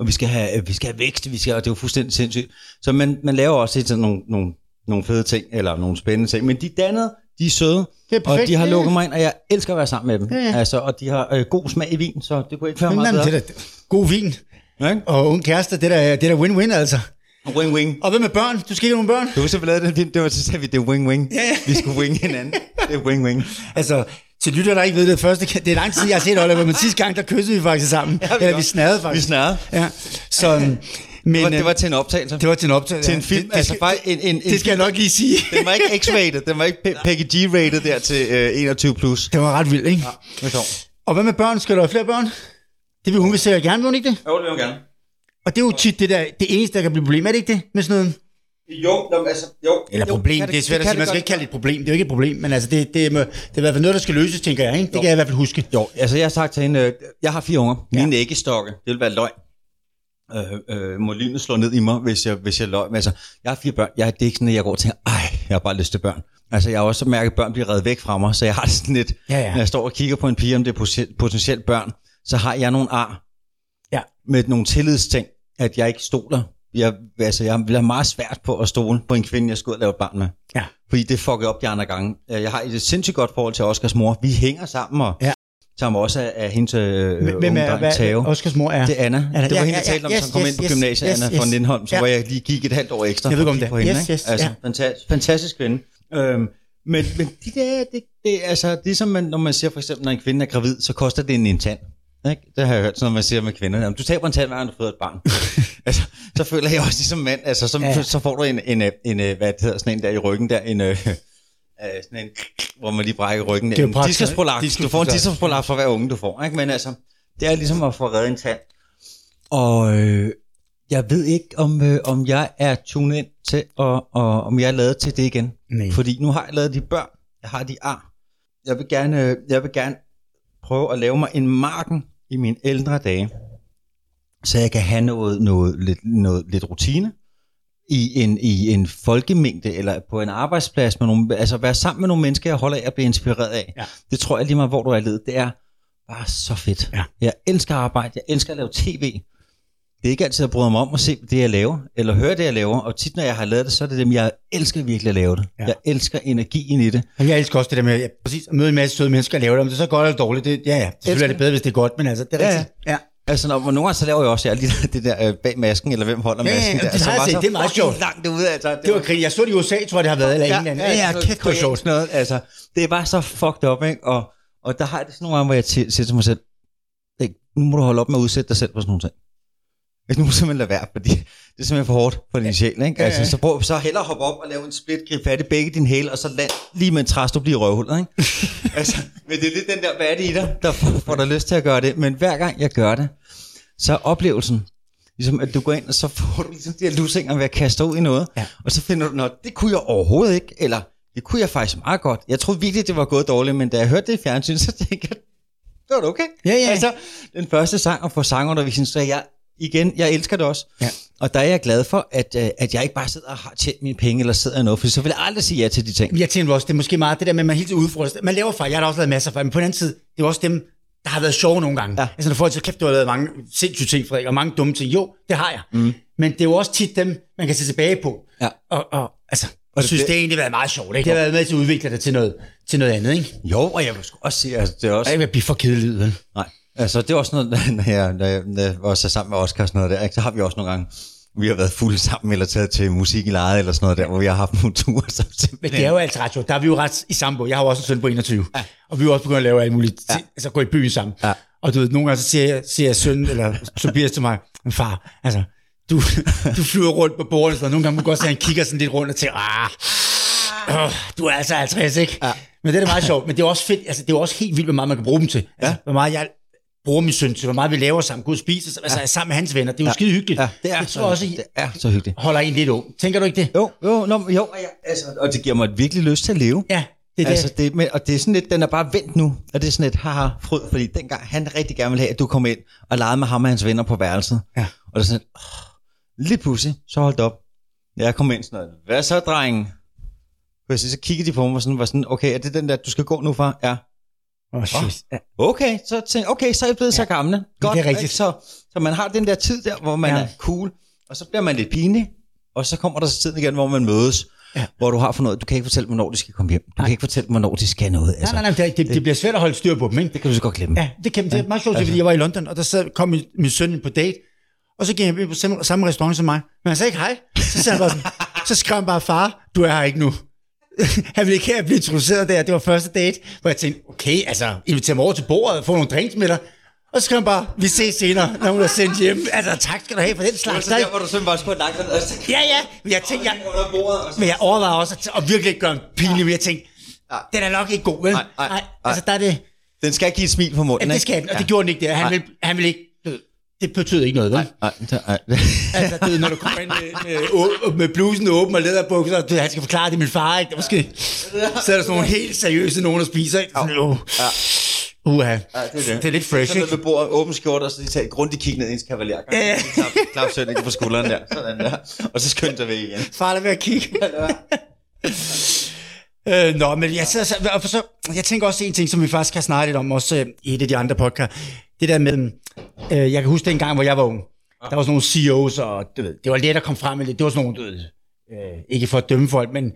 og vi skal have, vi skal have vækst, vi skal, og det er jo fuldstændig sindssygt. Så man, man laver også sådan nogle, nogle, nogle fede ting, eller nogle spændende ting, men de dannede, de er søde, Det er og perfekt, de har lukket mig ind, og jeg elsker at være sammen med dem. Ja, ja. Altså, og de har øh, god smag i vin, så det kunne ikke være meget bedre. det er da god vin. Ja, ikke? Og unge kærester, det er da, er da win-win altså. Wing. Og hvad med børn? Du skal ikke have nogle børn? Du husker, vi lavede den film, det var så sagde vi, det er wing wing. Ja, ja. Vi skulle wing hinanden. Det er wing. Altså, til lytter, der ikke ved det første, det er lang tid, jeg har set Oliver, men sidste gang, der kyssede vi faktisk sammen. Ja, Ja, vi Eller vi snærede Vi faktisk. snarede. Ja, så, men, Det var, det øh, var til en optagelse. det var til en optagelse. til en film. Det, det, altså skal, faktisk en, en, en, det skal jeg nok lige sige. Den var ikke X-rated, den var ikke Pe- Peggy G-rated der til øh, 21 plus. Det var ret vildt, ikke? Det var Og hvad med børn? Skal du have flere børn? Det vil hun vil sikkert gerne, vil hun ikke det? Jo, det vil jeg gerne. Og det er jo tit det, der, det eneste, der kan blive problem, er det ikke det? Med sådan noget? Jo, nå, altså, jo. Eller jo, problem, kan det er svært at kan sige. Man skal godt. ikke kalde det et problem. Det er jo ikke et problem, men altså, det, det, er, det er i hvert fald noget, der skal løses, tænker jeg. Ikke? Det kan jeg i hvert fald huske. Jo, altså jeg har sagt til hende, øh, jeg har fire unger. Mine æggestokke, det vil være løgn. Øh, øh, må lynet slå ned i mig, hvis jeg, hvis jeg løg. Men altså, jeg har fire børn. Jeg, det er ikke sådan, at jeg går og tænker, ej, jeg har bare lyst til børn. Altså, jeg har også mærket, at børn bliver reddet væk fra mig, så jeg har det sådan lidt, Ja, ja. når jeg står og kigger på en pige, om det er poten- potentielt børn, så har jeg nogle ar Ja. med nogle tillidsting, at jeg ikke stoler. Jeg, altså, jeg vil have meget svært på at stole på en kvinde, jeg skal ud og lave et barn med. Ja. Fordi det fucker op de andre gange. Øh, Jeg har et sindssygt godt forhold til Oscars mor. Vi hænger sammen og Ja. tager mig også af, af hendes øh, Hvem er, hvad, Tao. Oscars mor er? Det er Anna. Anna, Det var ja, hende, ja, der talte om, ja, som kom yes, ind på yes, gymnasiet, yes, Anna fra yes. Lindholm, så Ja. hvor jeg lige gik et halvt år ekstra Jeg ved kigge det. på hende. Yes, yes, altså, ja. fantastisk, fantastisk kvinde. Øhm, men, men de der, det, det, altså, det er som, man, når man siger for eksempel, når en kvinde er gravid, så koster det en, en tand. Ikke? Det har jeg hørt, sådan, man siger med kvinder. Jamen, du taber en tand, hver du føder et barn. altså, så føler jeg også ligesom mand, altså, så, Ja. så får du en, en, en, en, hvad det hedder, sådan en der i ryggen der, en, øh, øh, sådan en, hvor man lige brækker ryggen. Det er jo diskusprolaps. Du får en diskusprolaps for hver unge, du får. Ikke? Men altså, det er ligesom at få reddet en tand. Og øh, jeg ved ikke, om, øh, om jeg er tunet ind til, og, og om jeg er lavet til det igen. Nej. Fordi nu har jeg lavet de børn. Jeg har de ar. Jeg vil gerne, øh, jeg vil gerne prøve at lave mig en marken i mine ældre dage, så jeg kan have noget, noget, lidt, noget, lidt rutine i en, i en folkemængde, eller på en arbejdsplads, med nogle, altså være sammen med nogle mennesker, jeg holder af at blive inspireret af. Ja. Det tror jeg lige meget, hvor du er i livet. Det er bare så fedt. Ja. Jeg elsker at arbejde, jeg elsker at lave tv. Det er ikke altid, jeg bryder mig om at se det, jeg laver, eller høre det, jeg laver. Og tit, når jeg har lavet det, så er det dem, jeg elsker virkelig at lave det. Ja. Ja. Jeg elsker energien i det. Og jeg elsker også det der med ja, præcis, at møde en masse søde mennesker og lave det. Om det er så godt eller dårligt, det, ja, ja. Selvfølgelig er det bedre, hvis det er godt, men altså, det er Ja, rigtigt. Ja, ja. Altså, når, nogle gange så laver jeg også jeg, lige det der øh, bag masken, eller hvem holder Ja, ja, masken ja, der. det har jeg var set. Det er meget sjovt. langt ude, altså. Det var krig. Jeg så det i USA, tror jeg, det har været, eller England. Ja, ja, kæft, hvor noget sjovt. Noget, altså, det var så fucked up, ikke? Og, og der har jeg det sådan nogle gange, hvor jeg siger til mig selv, "Ikke, nu må du holde op med at udsætte dig selv på sådan nogle ting. Ikke, Nu må simpelthen lade være, fordi det er simpelthen for hårdt for din sjæl, ikke? Ja, Altså, ja. så, prøv, så hellere hoppe op og lave en split, grib fat i begge dine hæle, og så land lige med en træs, du bliver i røvhullet, ikke? altså, men det er det, den der, hvad er det i dig, der får, får dig lyst til at gøre det. Men hver gang jeg gør det, så er oplevelsen, ligesom at du går ind, og så får du ligesom de her lusinger ved at kaste ud i noget, Ja. og så finder du, at det kunne jeg overhovedet ikke, eller det kunne jeg faktisk meget godt. Jeg troede virkelig, det var gået dårligt, men da jeg hørte det i fjernsyn, så tænkte jeg, det var da okay. Ja, ja. Altså, den første sang og få sangundervisning, så jeg, igen, jeg elsker det også. Ja. Og der er jeg glad for, at, øh, at jeg ikke bare sidder og har tjent mine penge, eller sidder i noget, for så vil jeg aldrig sige ja til de ting. Jeg tænker også, det er måske meget det der med, at man hele tiden udfordrer. Man laver fejl. Jeg har da også lavet masser af fejl, men på den anden side, det er også dem, der har været sjove nogle gange. Ja. Altså når folk siger, kæft, du har lavet mange sindssyge ting, Frederik, og mange dumme ting. Jo, det har jeg. Mm. Men det er jo også tit dem, man kan se tilbage på. Ja. Og, og, altså, og det synes, bliver- det har egentlig været meget sjovt. Ikke? Det har været med til at udvikle det til noget, til noget andet. Ikke? Jo, og jeg vil også sige, altså, det er Og også... ikke at blive for kedeligt. Vel? Nej, altså det er også noget, når jeg, når jeg, når jeg også er sammen med Oscar og sådan noget der, ikke, så har vi også nogle gange, vi har været fulde sammen, eller taget til musik i lejet, eller sådan noget der, hvor vi har haft nogle ture, som Men det er jo altså ret sjovt. Der er vi jo ret i samme båd. Jeg har jo også en søn på 21. Ja. Og vi er jo også begyndt at lave alt muligt. Ja. Altså gå i byen sammen. Ja. Og du ved, nogle gange så siger, jeg, siger jeg søn, eller Tobias til mig, "Men far, altså, du, du flyver rundt på bordet, så nogle gange må godt se, at han kigger sådan lidt rundt og tænker, ah, du er altså 50, ikke? Ja. Men det er da meget sjovt. Men det er også fedt, altså det er også helt vildt, hvor meget man kan bruge dem til. Altså, hvor meget jeg bruger min søn til, hvor meget vi laver sammen, gå og spise, altså ja. sammen med hans venner. Det er jo ja. skide hyggeligt. Ja, det er, jeg så, også, det er så hyggeligt. holder en lidt ung. Tænker du ikke det? Jo, jo, no, jo altså, og det giver mig virkelig lyst til at leve. Ja, det er altså, det. det, men, og det er sådan lidt, den er bare vendt nu, og det er sådan et haha fryd, fordi dengang han rigtig gerne ville have, at du kom ind og legede med ham og hans venner på værelset. Ja. Og det er sådan, oh, lige pludselig, så holdt op. Jeg kom ind sådan noget, hvad så, drengen? Så, så kiggede de på mig og sådan, var sådan, okay, er det den der, du skal gå nu fra? Ja. Åh, shit. Ja. Okay, så tænk, okay, så er jeg blevet ja. så gamle. Godt, det er rigtigt. ikke? Så, så man har den der tid der, hvor man Ja. ja. er cool, og så bliver man lidt pinlig, og så kommer der så tiden igen, hvor man mødes, ja. hvor du har for noget. Du kan ikke fortælle hvornår de skal komme hjem. Du nej. kan ikke fortælle hvornår de skal noget. Altså, Nej, nej, nej, det, det, det bliver svært at holde styr på dem, ikke? Det kan du så godt glemme. Ja, det, kan, det er meget sjovt, fordi jeg var i London, og der sad, kom min, min søn på date, og så gik han på samme, samme restaurant som mig. Men han sagde ikke hej. Så sagde han bare sådan, så skrev han bare, far, du er her ikke nu. han ville ikke have blive introduceret der. Det var første date, hvor jeg tænkte, okay, altså, inviter mig over til bordet og få nogle drinks med dig. Og så skrev han bare, vi ses senere, når hun er sendt hjem. Altså, tak skal du have for den slags. Så der, hvor du simpelthen bare skulle have lagt Ja, ja, men jeg tænkte, jeg, men jeg overvejede også at, at virkelig ikke gøre en pinlig, men jeg tænkte, den er nok ikke god, vel? Nej, altså der er det, Den skal give et smil på munden, ja, det skal den, og det gjorde den ikke der. Han ville, han ville ikke, det betød ikke noget, vel? Nej, det, nej. Altså, ved, når du kommer ind med, med, med blusen åben og læderbukser, du, han skal forklare det er min far, ikke? Måske, så er der sådan nogle helt seriøse nogen, der spiser, ikke? Sådan, uh, uha. Ja, det, er det. det er lidt fresh, Så ikke? ved bordet, åben skjorte, og så de tager et grundigt kig ned i ens kavaler. Ja. Klap søn ikke på skulderen der. Sådan der. Og så skyndte sig væk igen. Far, lad være at kigge. Øh, nå, men jeg, så, så, så, jeg tænker også en ting, som vi faktisk har snakket lidt om, også øh, i et af de andre podcast. Det der med, øh, jeg kan huske den gang, hvor jeg var ung. Der var sådan nogle CEOs, og du ved, det var let at komme frem med det. Det var sådan nogle, du ved, øh, ikke for at dømme folk, men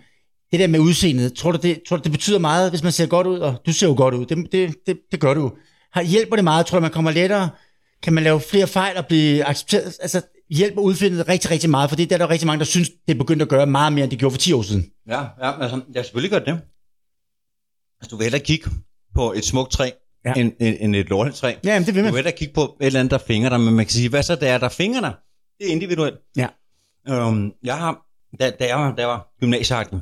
det der med udseendet, tror du, det, tror du, det betyder meget, hvis man ser godt ud, og du ser jo godt ud, det, det, det, det gør du. Har, hjælper det meget, tror du, man kommer lettere, kan man lave flere fejl og blive accepteret? Altså, hjælper udfindet rigtig, rigtig meget, for det er der er rigtig mange, der synes, det er begyndt at gøre meget mere, end det gjorde for 10 år siden. Ja, ja, altså, jeg selvfølgelig gjort det. Altså, du vil hellere kigge på et smukt træ, Ja. end, end, end et lortetræ. Ja, men det vil Du man. vil hellere kigge på et eller andet, der finger dig, men man kan sige, hvad så det er, der finger dig? Det er individuelt. Ja. Um, jeg har, da, da, jeg var, da jeg var gymnasieagtig,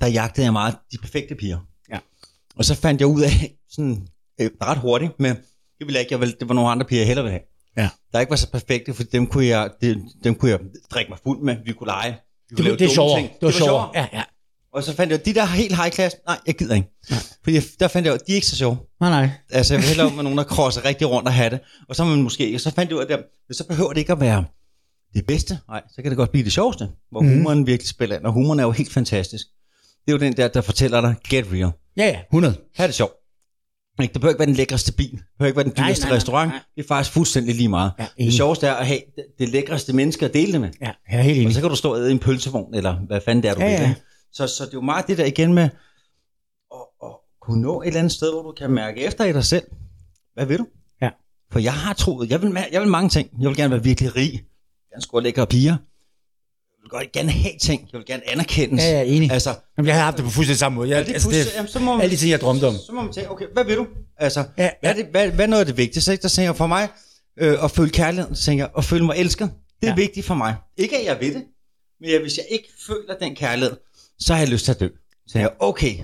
der jagtede jeg meget de perfekte piger. Ja. Og så fandt jeg ud af, sådan øh, ret hurtigt, med, det ville jeg ikke, jeg ville, det var nogle andre piger, jeg hellere ville have. Ja. Der ikke var så perfekte, for dem kunne jeg, det, dem kunne jeg drikke mig fuld med, vi kunne lege. Vi Det, kunne det, det er dumme sjovere. ting. Det var sjovere. Ja, ja. Og så fandt jeg, de der helt high class, nej, jeg gider ikke. Nej. Fordi der fandt jeg, de er ikke så sjove. Nej, nej. Altså, jeg vil hellere med nogen, der krosser rigtig rundt og have det. Og så er man måske, og så fandt jeg ud af, at så behøver det ikke at være det bedste. Nej, så kan det godt blive det sjoveste, hvor mm. humoren virkelig spiller ind. Og humoren er jo helt fantastisk. Det er jo den der, der fortæller dig, get real. Ja, ja, 100. Ha' det sjovt. Ikke? Det behøver ikke være den lækreste bil. Det behøver ikke være den dyreste nej, nej, restaurant. nej. Det er faktisk fuldstændig lige meget. Ja, det sjoveste er at have det, det lækreste menneske at dele det med. Ja, jeg er helt Og enig. så kan du stå og æde i en pølsevogn, eller hvad fanden det er, du Ja, vil. ja. Så, så det er jo meget det der igen med at, at kunne nå et eller andet sted, hvor du kan mærke efter i dig selv. Hvad vil du? Ja. For jeg har troet, jeg vil, jeg vil mange ting. Jeg vil gerne være virkelig rig. Jeg vil gerne score lækre piger. Jeg vil godt gerne have ting. Jeg vil gerne anerkendes. Ja, ja, enig. Altså, Jamen, jeg har haft det på fuldstændig samme måde. Jeg, er det, altså, det jamen, så, må man, alle de ting, jeg drømte om. så må man tænke, okay, hvad vil du? Altså, Ja, ja, ja. Hvad, er det, hvad, hvad er noget af det vigtigste? Ikke? Der tænker jeg for mig, øh, at føle kærlighed, så tænker jeg, at føle mig elsket. Det er Ja. ja. vigtigt for mig. Ikke at jeg ved det, men jeg, hvis jeg ikke føler den kærlighed, så har jeg lyst til at dø. Så jeg, okay,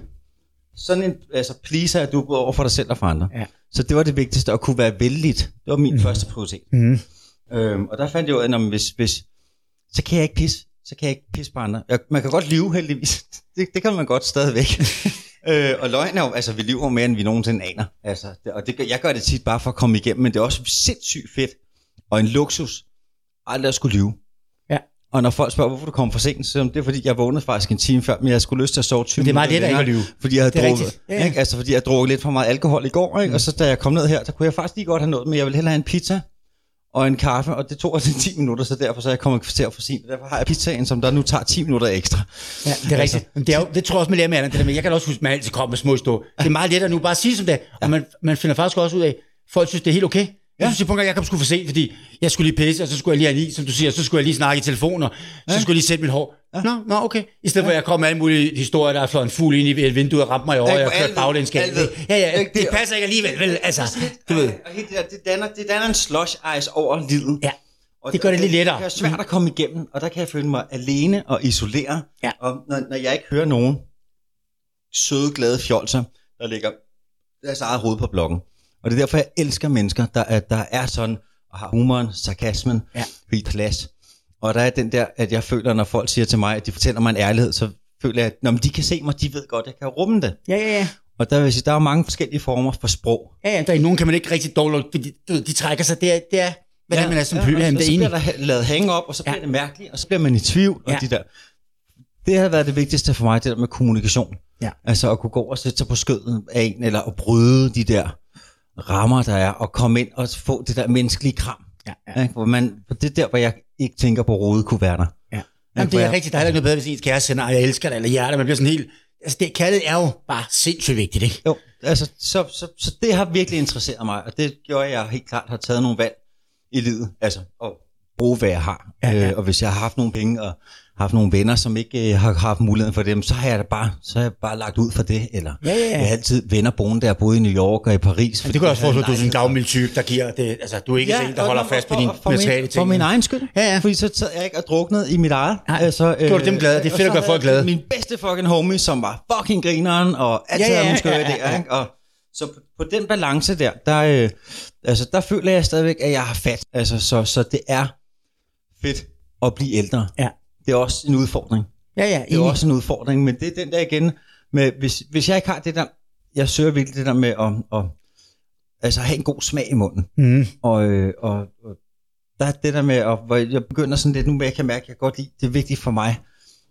sådan en altså, pleaser er du både over for dig selv og for andre. Ja. Så det var det vigtigste, at kunne være vældigt. Det var min mm. første prioritet. Mm. Øhm, og der fandt jeg ud af, at hvis, hvis, så kan jeg ikke pisse. Så kan jeg ikke pisse på andre. Jeg, man kan godt lyve heldigvis. Det, det kan man godt stadigvæk. øh, og løgn er jo, altså vi lyver mere, end vi nogensinde aner. Altså, det, og det, jeg gør det tit bare for at komme igennem, men det er også sindssygt fedt. Og en luksus. Aldrig at skulle lyve. Og når folk spørger, hvorfor du kom for sent, så er det fordi, jeg vågnede faktisk en time før, men jeg skulle lyst til at sove 20 Men det er meget minutter længere, at lyve. Fordi jeg havde drukket. Ja. Ikke? Altså, fordi jeg drukket lidt for meget alkohol i går, ikke? Mm. og så da jeg kom ned her, der kunne jeg faktisk lige godt have noget, men jeg ville hellere have en pizza og en kaffe, og det tog altså 10 minutter, så derfor så er jeg kommet et kvarter for sent. Derfor har jeg pizzaen, som der nu tager 10 minutter ekstra. Ja, det er rigtigt. Men det, er jo, det tror jeg også, man lærer med andet. Det der med, jeg kan også huske, at man altid kommer med små stå. Det er meget lettere nu bare at sige som det. Og man, man finder faktisk også ud af, at folk synes, det er helt okay. Jeg synes, at jeg kom sgu for sent, fordi jeg skulle lige pisse, og så skulle jeg lige have is, som du siger, så skulle jeg lige snakke i telefonen, og så skulle jeg lige sætte mit hår. Nå, nå, okay. I stedet for, at jeg kom med alle mulige historier, der er flået en fugl ind i et vindue og ramte mig Ikke? og jeg kørte ved. Ja, ja, det Det- passer ikke alligevel, vel? Altså, du ved. Og helt det, der, det, danner, det danner en slush ice over livet. Ja, Og det gør det lidt lettere. Det er svært at komme igennem, og der kan jeg føle mig alene og isoleret. Ja. Og når, når jeg ikke hører nogen søde, glade fjolser, der ligger deres eget hoved på blokken. Og det er derfor, jeg elsker mennesker, der er, der er sådan, og har humoren, sarkasmen, Ja. helt plads. Og der er den der, at jeg føler, når folk siger til mig, at de fortæller mig en ærlighed, så føler jeg, at når de kan se mig, de ved godt, at jeg kan rumme det. Ja, ja, ja. Og der vil sige, der er mange forskellige former for sprog. Ja, ja, der er nogen kan man ikke rigtig dårligt, fordi du de trækker sig. Det er, det er hvordan man er som ja, og Jamen, så, så bliver der lavet hænge op, og så bliver Ja. det mærkeligt, og så bliver man i tvivl. Ja. Og de der, det har været det vigtigste for mig, det der med kommunikation. Ja. Altså at kunne gå og sætte sig på skødet af en, eller at bryde de der rammer, der er, og komme ind og få det der menneskelige kram. Ja, ja. Ikke? Hvor man, det er der, hvor jeg ikke tænker på, Rode kunne være der. Ja. Jamen, det er rigtigt. Der er ikke noget bedre, hvis ens kæreste sender, "Ej, jeg elsker dig, eller hjertet. Man bliver sådan helt... Altså, det, kærlighed er jo bare sindssygt vigtigt, ikke? Jo, altså, så, så, så det har virkelig interesseret mig, og det gjorde, at jeg helt klart har taget nogle valg i livet, altså at bruge, hvad jeg har. Ja, ja. Øh, og hvis jeg har haft nogle penge og haft nogle venner, som ikke øh, har haft muligheden for dem, så har jeg da bare, så har jeg bare lagt ud for det. Eller Ja, ja, ja. jeg har altid venner boende, der boede i New York og i Paris. Men det kunne også forstå, at du er sådan en gavmild type, der giver det... Altså, du er ikke sådan en, der holder fast på og for materiale ting. For min egen skyld. Ja, ja. Fordi så sad jeg ikke og druknede i mit eget. Altså, Nej, gjorde dem glade. Det er fedt at gøre folk glade. Min bedste fucking homie, som var fucking grineren, og altid Ja, ja, havde nogle skøre ja, ja, idéer. ja. Ikke? Og så på, på den balance der, der, øh, altså, der føler jeg stadigvæk, at jeg har fat. Altså, så, så det er fedt at blive ældre. Ja. Det er også en udfordring. Ja, ja, Det er enig. også en udfordring, men det er den der igen, med, hvis, hvis jeg ikke har det der, jeg søger virkelig det der med at, at altså have en god smag i munden. Mm. Og, øh, og, og der er det der med, at, hvor jeg begynder sådan lidt nu, med jeg kan mærke, at jeg godt lide, det er vigtigt for mig,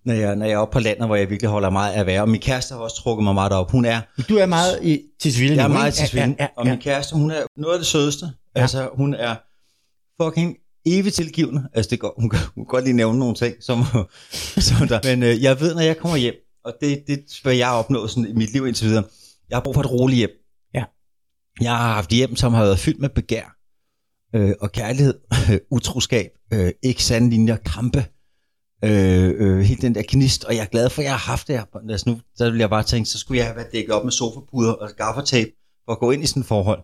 når jeg, når jeg er oppe på landet, hvor jeg virkelig holder meget af at være. Og min kæreste har også trukket mig meget op. Hun er, Du er meget i, til Svilde jeg er meget til svinde, Ja, ja, og ja, min kæreste, hun er noget af det sødeste. Ja. Altså, hun er fucking evigt tilgivende. Altså, det går, hun, kan, hun kan godt lige nævne nogle ting, som, som der. Men øh, jeg ved, når jeg kommer hjem, og det, det er, hvad jeg har opnået sådan, i mit liv indtil videre, jeg har brug for et roligt hjem. Ja. Jeg har haft hjem, som har været fyldt med begær øh, og kærlighed, øh, utroskab, øh, ikke sande linjer, kampe, øh, øh, helt den der gnist, og jeg er glad for, at jeg har haft det her. Altså nu, der vil jeg bare tænke, så skulle jeg have været dækket op med sofapuder og gaffertape, for at gå ind i sådan et forhold,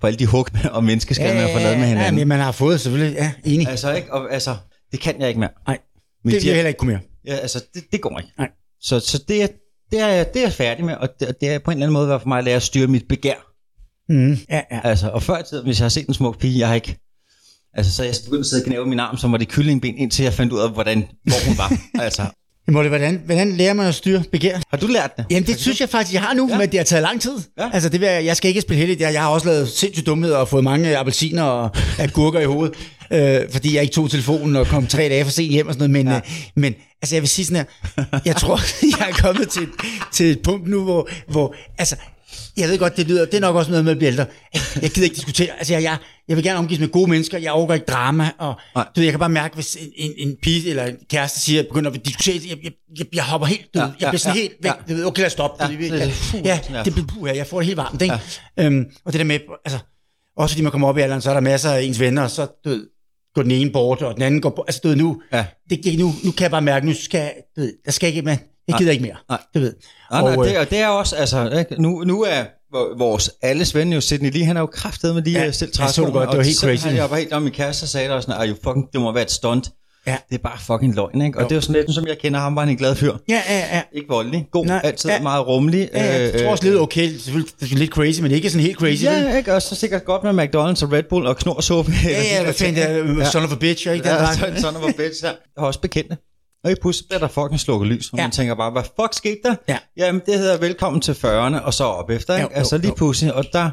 for alle de hug og menneskeskal, man har fået lavet med Ja, hinanden. men man har fået selvfølgelig, ja, enig. Altså, ikke? Og, altså, det kan jeg ikke mere. Nej, det vil jeg heller ikke kunne mere. Ja, altså, det, det går ikke. Nej. Så, så det, er, det, er, det er jeg færdig med, og det, det er på en eller anden måde været for mig at lære at styre mit begær. Mm. Ja, ja. Altså, og før i tiden, hvis jeg har set en smuk pige, jeg har ikke... Altså, så jeg begyndt at sidde og min arm, som var det kyllingben, indtil jeg fandt ud af, hvordan, hvor hun var. altså, Måtte, hvordan, hvordan lærer man at styre begær? har du lært det? Jamen, det synes jeg faktisk, jeg har nu, ja. men det har taget lang tid. Ja. Altså, det vil jeg, jeg skal ikke spille heldigt. Jeg, jeg har også lavet sindssygt dumheder og fået mange appelsiner og agurker i hovedet, øh, fordi jeg ikke tog telefonen og kom tre dage for sent hjem og sådan noget. Men, ja. øh, men altså, jeg vil sige sådan her, jeg tror, jeg er kommet til, til et punkt nu, hvor, hvor altså, jeg ved godt, det lyder, det er nok også noget med at blive ældre. Jeg gider ikke diskutere. Altså, jeg, jeg, jeg vil gerne omgives med gode mennesker. Jeg overgår ikke drama. Og, Nej. du ved, jeg kan bare mærke, hvis en, en, en pige eller en kæreste siger, begynder at diskutere, jeg, jeg, jeg, jeg hopper helt, du, Ja, ja, jeg bliver sådan ja, helt væk. ja. Du ved, okay, lad os stoppe. Ja, det- det- ja, det bliver puh, jeg får det helt varmt. Ikke? Ja. Øhm, og det der med, altså, også fordi man kommer op i alderen, så er der masser af ens venner, og så du ved, går den ene bort, og den anden går bort. Altså, du ved, nu, Ja. det, nu, nu kan jeg bare mærke, nu skal, du ved, der skal ikke, man, jeg gider ikke mere. Nej. Du ved. Nej, nej, Og, det, øh, og det er også, altså, ikke? Nu, nu er vor- vores alles ven jo Sidney Lee, han er jo kraftet med lige Ja, ja, selv jeg så det godt, det var helt crazy. Jeg var helt om min kæreste og sagde der sådan, at fucking, det må være et stunt. Ja. Det er bare fucking løgn, ikke? Og Jo. det er jo sådan lidt, som jeg kender ham, var han en glad fyr. Ja, ja, ja. Ikke voldelig, god, Nej, altid ja. meget rummelig. Ja, ja, jeg tror også lidt okay, selvfølgelig det er lidt crazy, men ikke sådan helt crazy. vel? Ja, ikke? Og så sikkert godt med McDonald's og Red Bull og knorsuppe. ja, ja, hvad fanden det er, son of a bitch, ikke? Ja, pakke. sådan, sådan var bitch. Ja. Jeg har også bekendte. Og i pludselig bliver der fucking slukket lys, og Ja. man tænker bare, hvad fuck skete der? Ja. Jamen, det hedder velkommen til 40'erne, og så op efter, ikke? Jo, jo, altså lige pludselig, og der